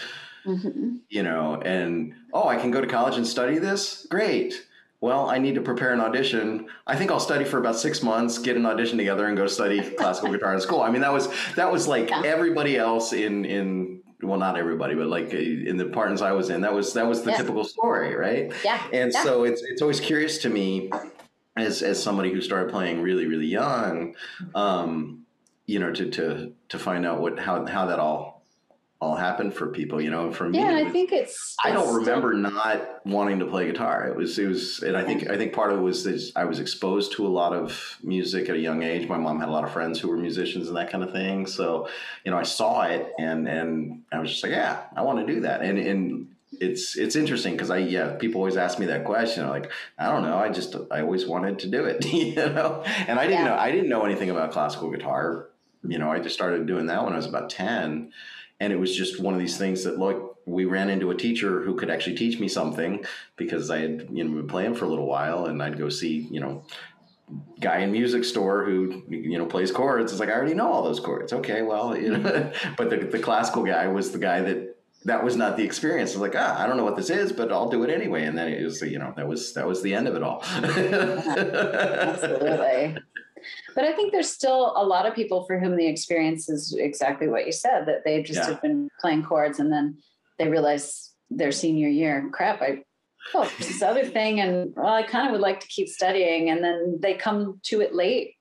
Mhm. you know, and oh, I can go to college and study this. Great. Well, I need to prepare an audition. I think I'll study for about six months, get an audition together, and go study classical guitar in school. I mean, that was that was like Yeah. everybody else in in well, not everybody, but like uh, in the partners I was in, that was that was the Yeah. typical story, right? yeah And Yeah. so it's it's always curious to me as as somebody who started playing really really young, um, you know, to to to find out what how how that all all happened for people, you know, for me. yeah it i think it's I don't remember not wanting to play guitar. It was it was, and I think I think part of it was that I was exposed to a lot of music at a young age. My mom had a lot of friends who were musicians and that kind of thing. So, you know, I saw it and and I was just like, yeah, I want to do that. And and it's it's interesting because I yeah, people always ask me that question. Like, I don't know. I just I always wanted to do it, you know. And I didn't Yeah. know I didn't know anything about classical guitar. You know, I just started doing that when I was about ten and it was just one of these things that look we ran into a teacher who could actually teach me something because I had you know been playing for a little while and I'd go see you know guy in music store who you know plays chords it's like I already know all those chords okay well you know but the, the classical guy was the guy that that was not the experience I was like ah I don't know what this is but I'll do it anyway and then it was you know that was that was the end of it all Absolutely. But I think there's still a lot of people for whom the experience is exactly what you said that they just Yeah. have been playing chords and then they realize their senior year, crap, I oh this other thing and well, I kind of would like to keep studying and then they come to it late.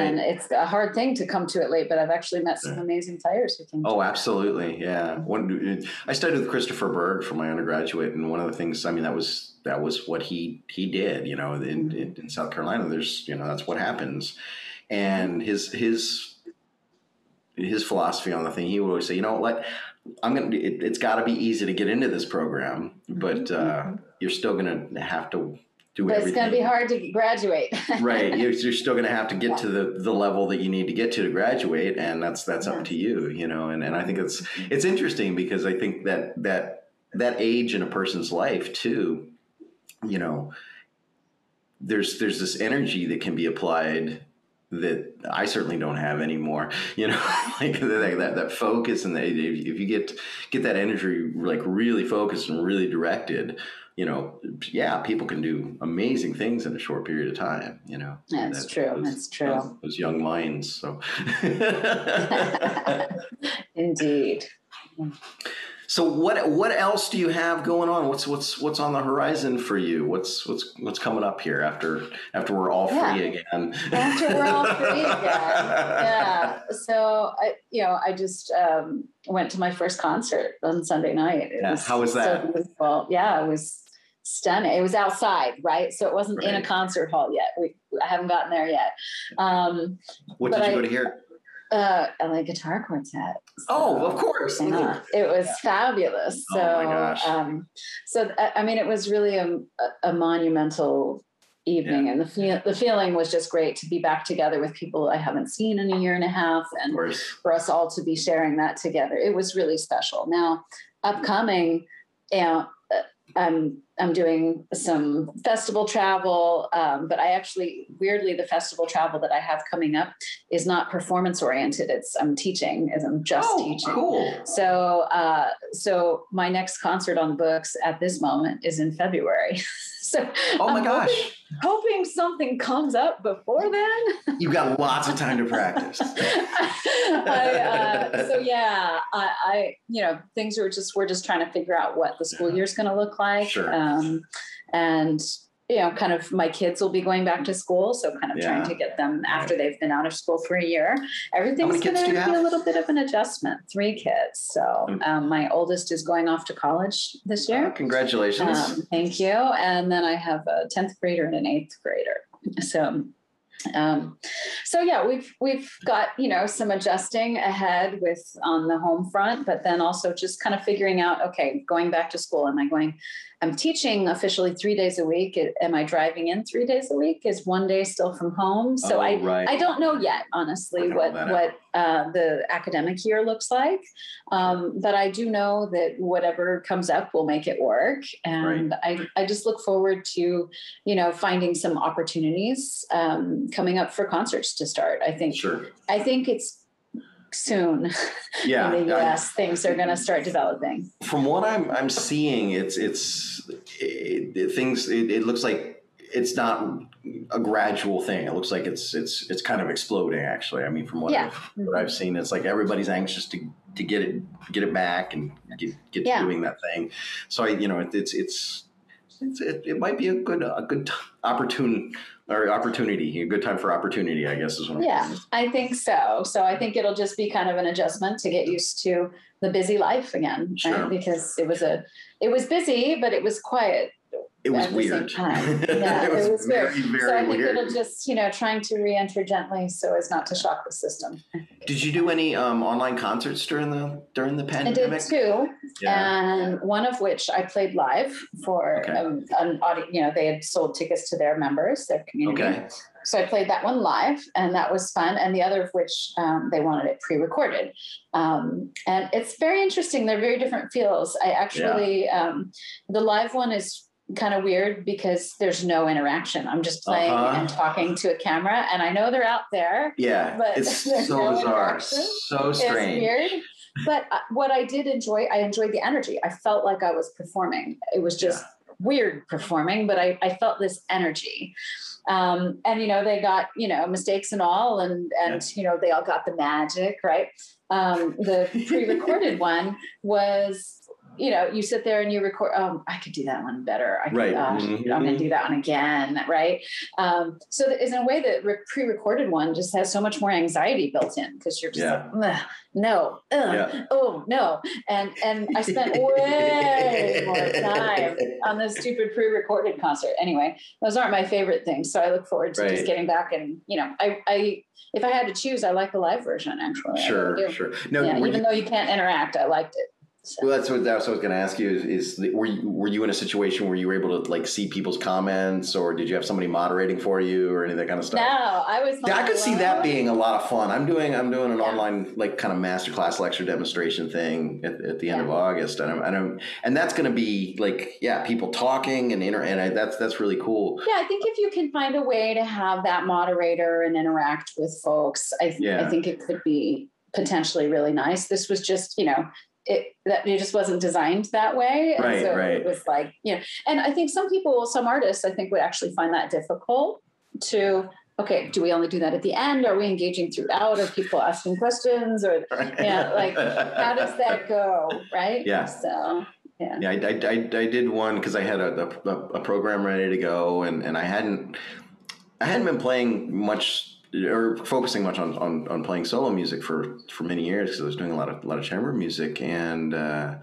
And it's a hard thing to come to it late, but I've actually met some amazing players who can. Oh, absolutely, yeah. One, I studied with Christopher Berg for my undergraduate, and one of the things, I mean, that was that was what he he did. You know, in, in, in South Carolina, there's you know that's what happens, and his his his philosophy on the thing, he would always say, you know, like I'm gonna, it, it's got to be easy to get into this program, but uh, you're still gonna have to do But it's going to be hard to graduate. right you're, you're still going to have to get to the, the level that you need to get to to graduate and that's that's Yeah. up to you you know and, and i think it's it's interesting because i think that that that age in a person's life too you know there's there's this energy that can be applied that I certainly don't have anymore. You know, like that, that, that focus and if if you get get that energy like really focused and really directed, you know, yeah, people can do amazing things in a short period of time. You know, That's That- true. those- That's true. Those, those young minds. So. Indeed. So what what else do you have going on? What's what's what's on the horizon for you? What's what's what's coming up here after after we're all Yeah. free again? After we're all free again. Yeah. So I, you know, I just um, went to my first concert on Sunday night. It Yeah, how was that? So beautiful. Yeah, it was stunning. It was outside, right? So it wasn't in a concert hall yet. We I haven't gotten there yet. Um, What did you I- go to hear? uh, LA Guitar Quartet. Oh, of course. Yeah, it was fabulous. Oh So, my gosh. um, so I mean, it was really a, a monumental evening, and the feel, the feeling was just great to be back together with people I haven't seen in a year and a half, and for us all to be sharing that together. It was really special. Now, upcoming, you know, uh, I'm I'm doing some festival travel, um, but I actually weirdly the festival travel that I have coming up is not performance oriented. It's I'm teaching, as I'm just oh, teaching. cool. So, uh, so my next concert on the books at this moment is in February. so, Oh my I'm gosh. hoping, hoping something comes up before then. You've got lots of time to practice. I, uh, so yeah, I, I, you know, things are just we're just trying to figure out what the school Yeah. is going to look like, Sure. um, and you know, kind of my kids will be going back to school, so kind of trying to get them after they've been out of school for a year. Everything's going to be a little bit of an adjustment. Three kids, so Mm. um, my oldest is going off to college this Uh, year. congratulations. Um, thank you. And then I have a tenth grader and an eighth grader. So, um, so yeah, we've we've got you know some adjusting ahead with on the home front, but then also just kind of figuring out okay, going back to school. Am I going? I'm teaching officially three days a week. Am I driving in three days a week? Is one day still from home? So Oh, I right. I don't know yet, honestly, what what uh, the academic year looks like. Um, but I do know that whatever comes up will make it work, and I I just look forward to you know finding some opportunities um, coming up for concerts to start. I think Sure. I think it's soon Yeah. in the I- U.S. things are going to start developing. from what I'm I'm seeing, it's it's it, it- things. It, it looks like it's not a gradual thing. It looks like it's it's it's kind of exploding. Actually, I mean, from what Yeah. I've what I've seen, it's like everybody's anxious to to get it get it back and get get Yeah. doing that thing. So I, you know, it, it's it's. It's, it, it might be a good a good opportune or opportunity a good time for opportunity I guess is what I'm Yeah, I think so. So I think it'll just be kind of an adjustment to get used to the busy life again, Sure. right? Because it was a, it was busy, but it was quiet it was at the same weird time. Yeah, it was, it was very weird. very so I think weird it'll just, you know, trying to re-enter gently so as not to shock the system. Did you do any um, online concerts during the during the pandemic? I did two, Yeah. and one of which I played live for Okay. um, an audience. You know, they had sold tickets to their members, their community. Okay. So I played that one live, and that was fun. And the other of which um, they wanted it pre-recorded, um, and it's very interesting. They're very different feels. I actually um, the live one is kind of weird because there's no interaction. I'm just playing Uh-huh. and talking to a camera, and I know they're out there. Yeah, But it's so no bizarre, so It's strange. weird. But uh, what I did enjoy, I enjoyed the energy. I felt like I was performing. It was just weird performing, but I, I felt this energy. Um, and you know, they got, you know, mistakes and all, and and you know, they all got the magic, right? Um, the pre-recorded one was you know, you sit there and you record. Um, I could do that one better. I could, Right. uh, Mhm. I'm going to do that one again, right? Um, so that is in a way that re- pre-recorded one just has so much more anxiety built in because you're just Yeah. like, no, ugh, Yeah. oh no, and and I spent way more time on this stupid pre-recorded concert. Anyway, those aren't my favorite things, so I look forward to Right. just getting back and you know, I I if I had to choose, I like the live version actually. Sure, really sure. No, yeah, even you, though you can't interact, I liked it. So. well, that's what that's what I was going to ask you. Is, is the, were you were you in a situation where you were able to like see people's comments, or did you have somebody moderating for you, or any of that kind of stuff? No, I was. Yeah, I could see that being a lot of fun. I'm doing I'm doing an Yeah. online like kind of masterclass lecture demonstration thing at, at the end of August, and I'm, and I'm and that's going to be like yeah, people talking and inter and I, that's that's really cool. Yeah, I think if you can find a way to have that moderator and interact with folks, I, th- Yeah. I think it could be potentially really nice. This was just, you know, it that it just wasn't designed that way. And Right, so right. it was like, you know, and I think some people, some artists, I think would actually find that difficult to okay, do we only do that at the end? Are we engaging throughout? Are people asking questions? Or yeah, like how does that go? Right? Yeah. So yeah. Yeah, I, I, I, I did one because I had a, a, a program ready to go, and, and I hadn't I hadn't been playing much or focusing much on, on, on playing solo music for, for many years because I was doing a lot of a lot of chamber music and uh,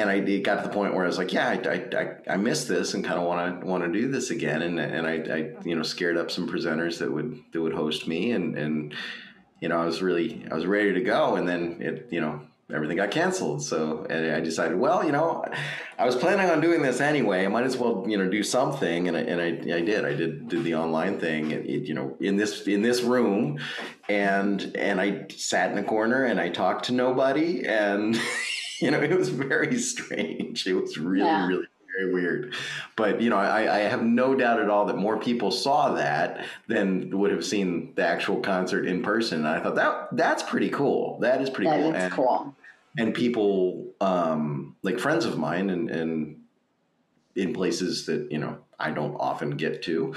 and I it got to the point where I was like, yeah, I, I, I miss this and kind of want to want to do this again. And and I, I you know scared up some presenters that would that would host me and and you know I was really I was ready to go. And then it you know everything got canceled. So and I decided, well, you know, I was planning on doing this anyway. I might as well, you know, do something. And I, and I, I did. I did did the online thing, it, you know, in this in this room, and and I sat in a corner and I talked to nobody, and you know, it was very strange. It was really yeah. really very weird. But you know, I, I, have no doubt at all that more people saw that than would have seen the actual concert in person. And I thought that that's pretty cool. That is pretty that cool. Is and, cool and people um, like friends of mine and, and in places that you know I don't often get to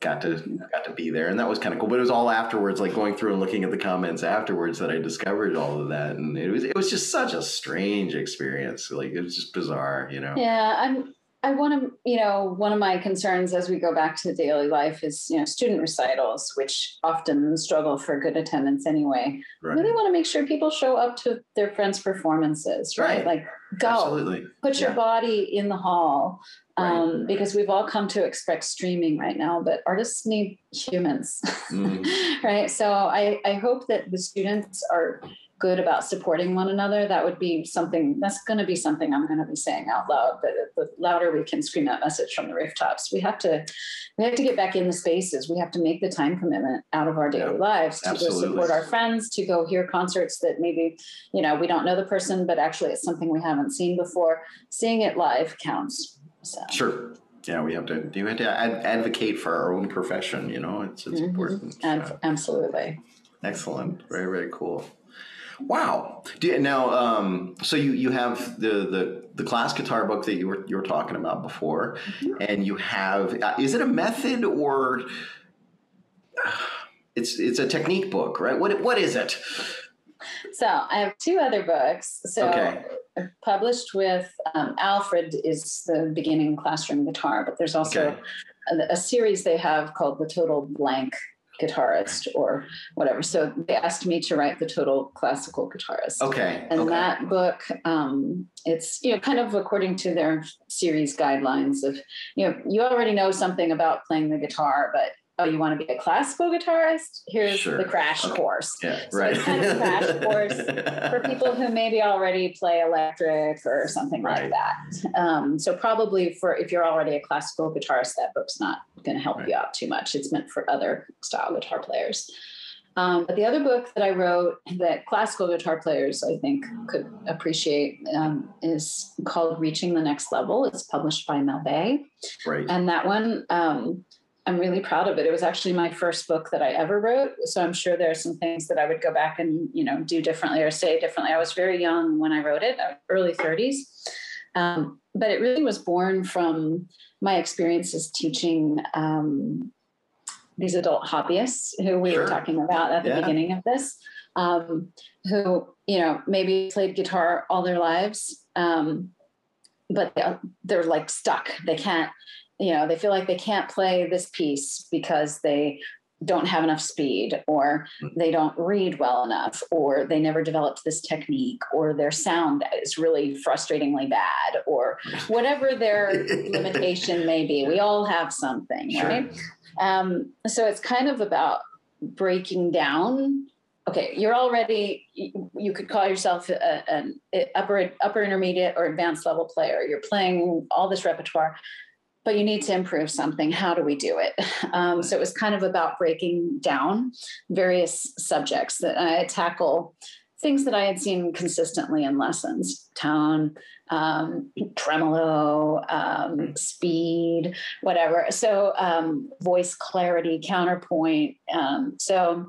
got to got to be there. And that was kind of cool. But it was all afterwards like going through and looking at the comments afterwards that I discovered all of that. And it was it was just such a strange experience. Like it was just bizarre you know? Yeah I'm I want to, you know, one of my concerns as we go back to daily life is, you know, student recitals, which often struggle for good attendance anyway. Right. Really want to make sure people show up to their friends' performances, right? right. Like, go, Absolutely. put your body in the hall, um, right. because we've all come to expect streaming right now, but artists need humans, mm. right? So I, I hope that the students are good about supporting one another, that would be something that's going to be something I'm going to be saying out loud. But the louder we can scream that message from the rooftops, we have to we have to get back in the spaces. We have to make the time commitment out of our daily yeah, lives to absolutely. go support our friends, to go hear concerts that maybe you know we don't know the person, but actually it's something we haven't seen before. Seeing it live counts. So. Sure. Yeah, we have to. You have to ad- advocate for our own profession. You know, it's it's mm-hmm. important. Ad- absolutely. Excellent. Very very cool. Wow. You, now, um, so you, you have the, the, the class guitar book that you were, you were talking about before, mm-hmm. and you have, uh, is it a method or uh, it's, it's a technique book, right? What, what is it? So I have two other books. So okay. published with um, Alfred is the beginning classroom guitar, but there's also okay. a, a series they have called the Total Blank guitarist or whatever. So they asked me to write the total classical guitarist. Okay. And okay. that book, um, it's you know kind of according to their series guidelines of you know you already know something about playing the guitar, but oh, you want to be a classical guitarist? Here's sure. the crash okay. course. Yeah, so right. kind of crash course for people who maybe already play electric or something right. like that. Um, so probably for if you're already a classical guitarist, that book's not going to help right. you out too much. It's meant for other style guitar players. Um, but the other book that I wrote that classical guitar players I think could appreciate um, is called Reaching the Next Level. It's published by Mel Bay. Right. And that one, um, I'm really proud of it. It was actually my first book that I ever wrote. So I'm sure there are some things that I would go back and, you know, do differently or say differently. I was very young when I wrote it, early 30s. Um, but it really was born from my experiences teaching um, these adult hobbyists who we sure. were talking about at the yeah. beginning of this, um, who, you know, maybe played guitar all their lives, um, but they're like stuck. They can't you know they feel like they can't play this piece because they don't have enough speed or hmm. they don't read well enough or they never developed this technique or their sound is really frustratingly bad or whatever their limitation may be. We all have something sure. right? Um, so it's kind of about breaking down. Okay you're already you could call yourself an upper upper intermediate or advanced level player. You're playing all this repertoire but you need to improve something. How do we do it? Um, so it was kind of about breaking down various subjects that I tackle things that I had seen consistently in lessons tone, um, tremolo, um, speed, whatever. So, um, voice clarity, counterpoint. Um, so,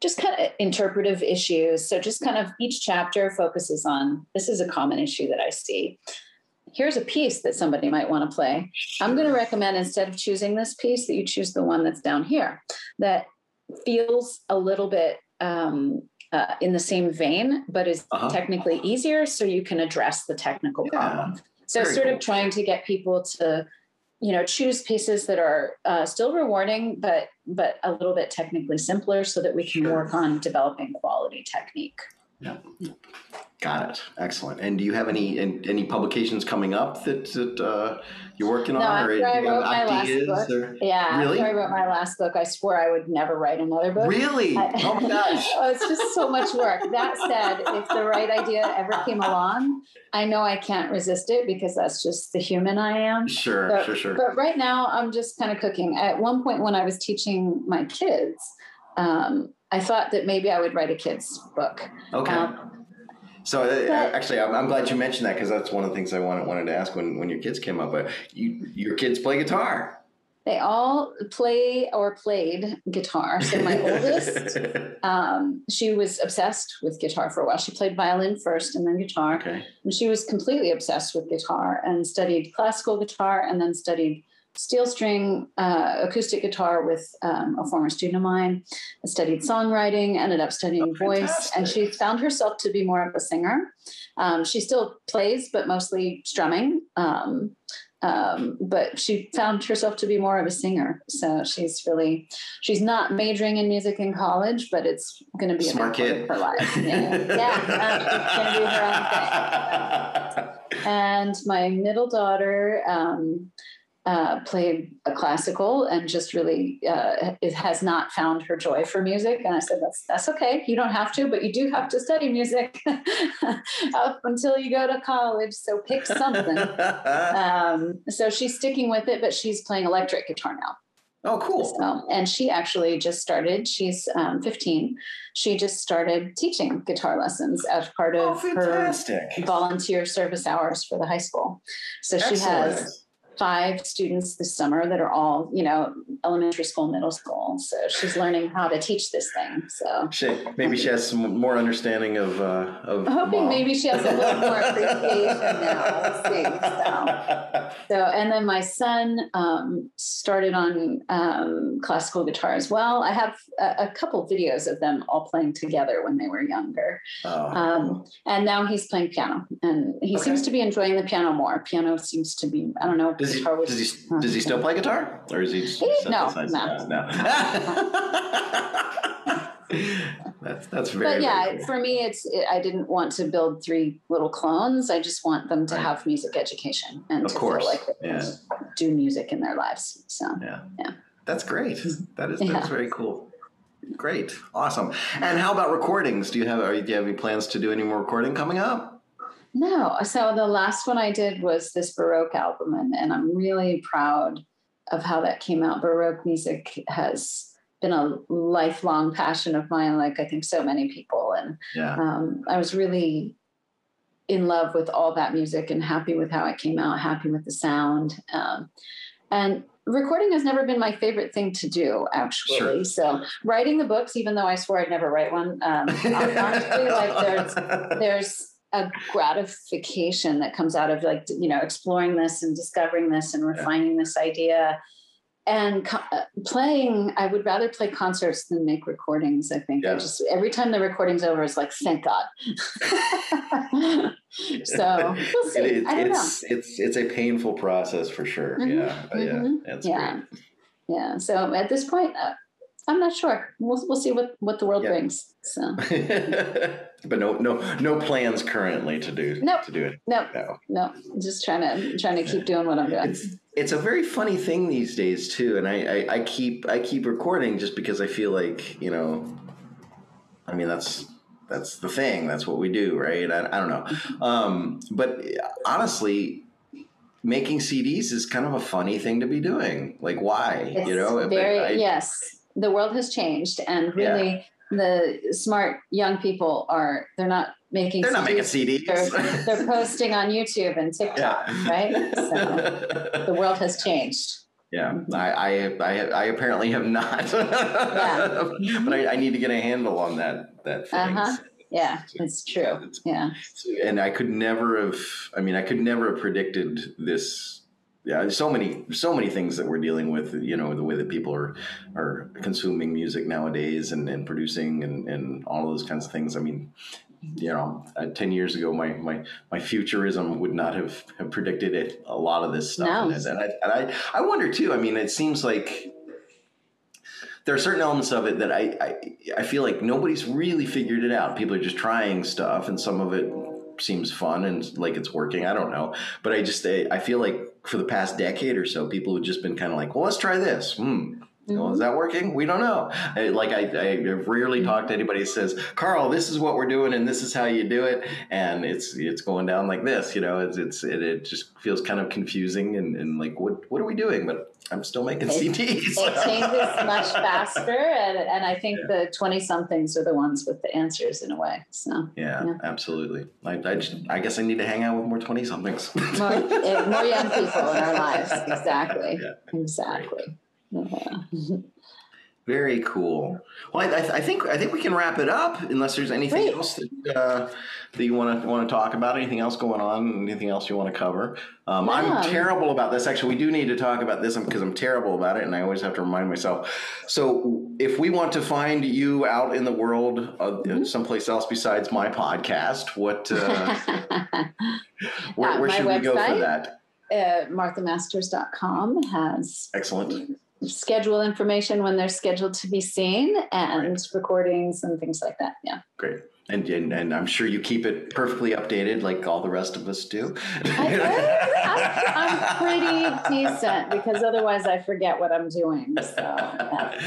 just kind of interpretive issues. So, just kind of each chapter focuses on this is a common issue that I see here's a piece that somebody might want to play. I'm going to recommend instead of choosing this piece that you choose the one that's down here that feels a little bit um, uh, in the same vein, but is uh-huh. technically easier, so you can address the technical yeah. problem. So, Very sort cool. of trying to get people to, you know, choose pieces that are uh, still rewarding, but but a little bit technically simpler, so that we can sure. work on developing quality technique. Yeah. Got it. Excellent. And do you have any any publications coming up that, that uh, you're working no, on? After or I wrote my last book, or, yeah, really? after I wrote my last book, I swore I would never write another book. Really? I, oh my gosh! oh, it's just so much work. That said, if the right idea ever came along, I know I can't resist it because that's just the human I am. Sure, but, sure, sure. But right now, I'm just kind of cooking. At one point, when I was teaching my kids. Um, I thought that maybe I would write a kids book. Okay. Um, so uh, actually, I'm, I'm, glad you mentioned that because that's one of the things I wanted wanted to ask when, when your kids came up. But you, your kids play guitar. They all play or played guitar. So my oldest, um, she was obsessed with guitar for a while. She played violin first and then guitar. Okay. And she was completely obsessed with guitar and studied classical guitar and then studied steel string uh, acoustic guitar with um, a former student of mine. I studied songwriting, ended up studying oh, voice, and she found herself to be more of a singer. Um, she still plays, but mostly strumming. Um, um, but she found herself to be more of a singer. So she's really, she's not majoring in music in college, but it's going to be Smart a big part of her life. Yeah, yeah it's going to be her own thing. And my middle daughter, um, uh, played a classical and just really uh, it has not found her joy for music. And I said, that's that's okay. You don't have to, but you do have to study music up until you go to college. So pick something. um, so she's sticking with it, but she's playing electric guitar now. Oh, cool. So, and she actually just started, she's um, 15. She just started teaching guitar lessons as part of oh, her volunteer service hours for the high school. So Excellent. she has five students this summer that are all, you know, elementary school, middle school. So she's learning how to teach this thing. So she, maybe she has some more understanding of. Uh, of I'm hoping mom. maybe she has a little more appreciation now. We'll see. So, so, and then my son um, started on um, classical guitar as well. I have a, a, couple videos of them all playing together when they were younger. Oh. Um, and now he's playing piano, and he okay. seems to be enjoying the piano more. Piano seems to be, I don't know does he, does he, does he still play guitar, or is he? Just no, no, no. that's that's very. But yeah, very cool. for me, it's it, I didn't want to build three little clones. I just want them to right. have music education and of to course. feel like they yeah. do music in their lives. So yeah, yeah, that's great. That is that's yeah. very cool. Great, awesome. And how about recordings? Do you have are, do you have any plans to do any more recording coming up? No. So the last one I did was this Baroque album, and, and I'm really proud of how that came out. Baroque music has been a lifelong passion of mine, like I think so many people. And yeah. um, I was really in love with all that music and happy with how it came out, happy with the sound. Um, and recording has never been my favorite thing to do, actually. Sure. So writing the books, even though I swore I'd never write one, um, honestly, like there's there's a gratification that comes out of like you know exploring this and discovering this and refining yeah. this idea and co- uh, playing i would rather play concerts than make recordings i think yeah. I just every time the recording's over it's like thank god so we'll see. It, I don't it's know. it's it's a painful process for sure mm-hmm. yeah mm-hmm. yeah yeah great. yeah so at this point uh, I'm not sure. We'll we'll see what what the world brings. So, but no no no plans currently to do nope. to do it. No, no, no. Just trying to trying to keep doing what I'm doing. It's, it's a very funny thing these days too, and I, I I keep I keep recording just because I feel like you know, I mean that's that's the thing. That's what we do, right? I, I don't know, mm-hmm. um, but honestly, making CDs is kind of a funny thing to be doing. Like, why? It's you know, very I, yes the world has changed and really yeah. the smart young people are they're not making they're CDs. not making CDs. They're, they're posting on YouTube and TikTok, yeah. right? So the world has changed. Yeah, I, I, I, apparently have not, yeah. but I, I, need to get a handle on that that thing. Uh-huh. yeah, it's true. It's- Yeah. and I could never have. I mean, I could never have predicted this. Yeah, so many, so many things that we're dealing with. You know, the way that people are are consuming music nowadays and, and producing and, and all of those kinds of things. I mean, you know, uh, ten years ago, my my my futurism would not have, have predicted it. A lot of this stuff, No. and, and I and I I wonder too. I mean, it seems like there are certain elements of it that I, I I feel like nobody's really figured it out. People are just trying stuff, and some of it seems fun and like it's working. I don't know, but I just I, I feel like for the past decade or so, people have just been kind of like, well, let's try this. Hmm. Well, is that working? We don't know. I, like I, I rarely talk to anybody who says, "Carl, this is what we're doing, and this is how you do it," and it's it's going down like this. You know, it's it's it, it just feels kind of confusing and, and like what what are we doing? But I'm still making It- CDs. It changes much faster, and, and I think the 20 somethings are the ones with the answers in a way. So, Yeah, Yeah. absolutely. I, I, just, I guess I need to hang out with more 20 somethings. more, eh, more young people in our lives. Exactly. Yeah. Exactly. Yeah. Very cool. Well, I, I, think I think we can wrap it up unless there's anything Great. else that, uh, that you want to want to talk about. Anything else going on? Anything else you want to cover? Um, I'm terrible about this. Actually, we do need to talk about this because I'm terrible about it, and I always have to remind myself. So, if we want to find you out in the world, uh, Mhm. someplace else besides my podcast, what uh, where, Uh, where my should we go for website? that? uh, MarthaMasters.com has Excellent. Schedule information when they're scheduled to be seen and recordings and things like that. Yeah. Great. And, and and I'm sure you keep it perfectly updated, like all the rest of us do. I, I'm pretty decent because otherwise I forget what I'm doing. So yeah.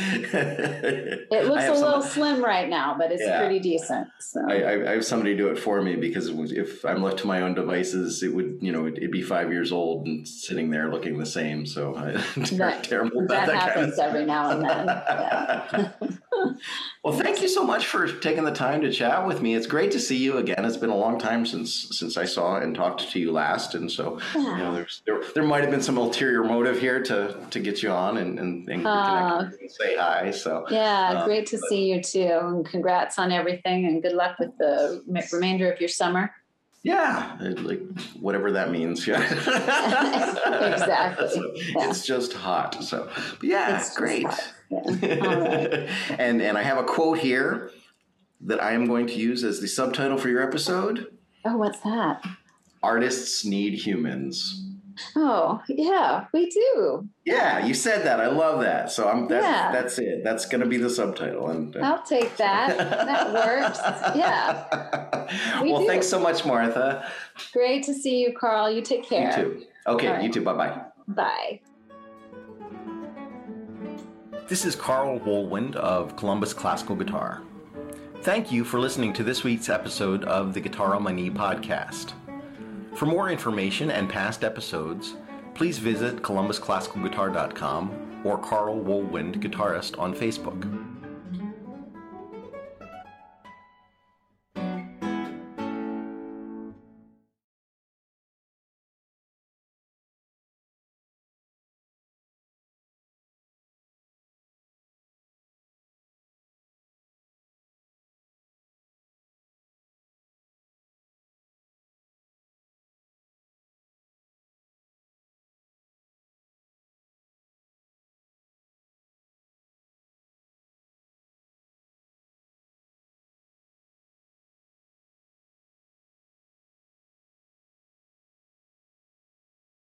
it looks a little slim right now, but it's Yeah. pretty decent. So I, I, I have somebody do it for me because if I'm left to my own devices, it would you know it'd, it'd be five years old and sitting there looking the same. So I, That- terrible that that kind of happens every now and then. Yeah. well, thank you so much for taking the time to chat with me. It's great to see you again. It's been a long time since since I saw and talked to you last, and so you know there's there, there might have been some ulterior motive here to to get you on and and, and Uh, and say hi. So Yeah, Uh, great to see you too. And congrats on everything and good luck with the remainder of your summer. yeah, like whatever that means. Yeah, Exactly, So, yeah. It's just hot. So but yeah, It's great. Hot, Yeah. All right. and and I have a quote here that I am going to use as the subtitle for your episode. Oh, what's that? Artists need humans. Oh, yeah, we do. Yeah, you said that. I love that. So I'm that's Yeah. that's it. That's gonna be the subtitle. And uh, I'll take that. That works. Yeah. We well, do. thanks so much, Martha. Great to see you, Carl. You take care. You too. Okay, right. you too. Bye bye bye. This is Carl Wohlwend of Columbus Classical Guitar. Thank you for listening to this week's episode of the Guitar on My Knee podcast. For more information and past episodes, please visit columbusclassicalguitar.com or Carl Wohlwend Guitarist on Facebook.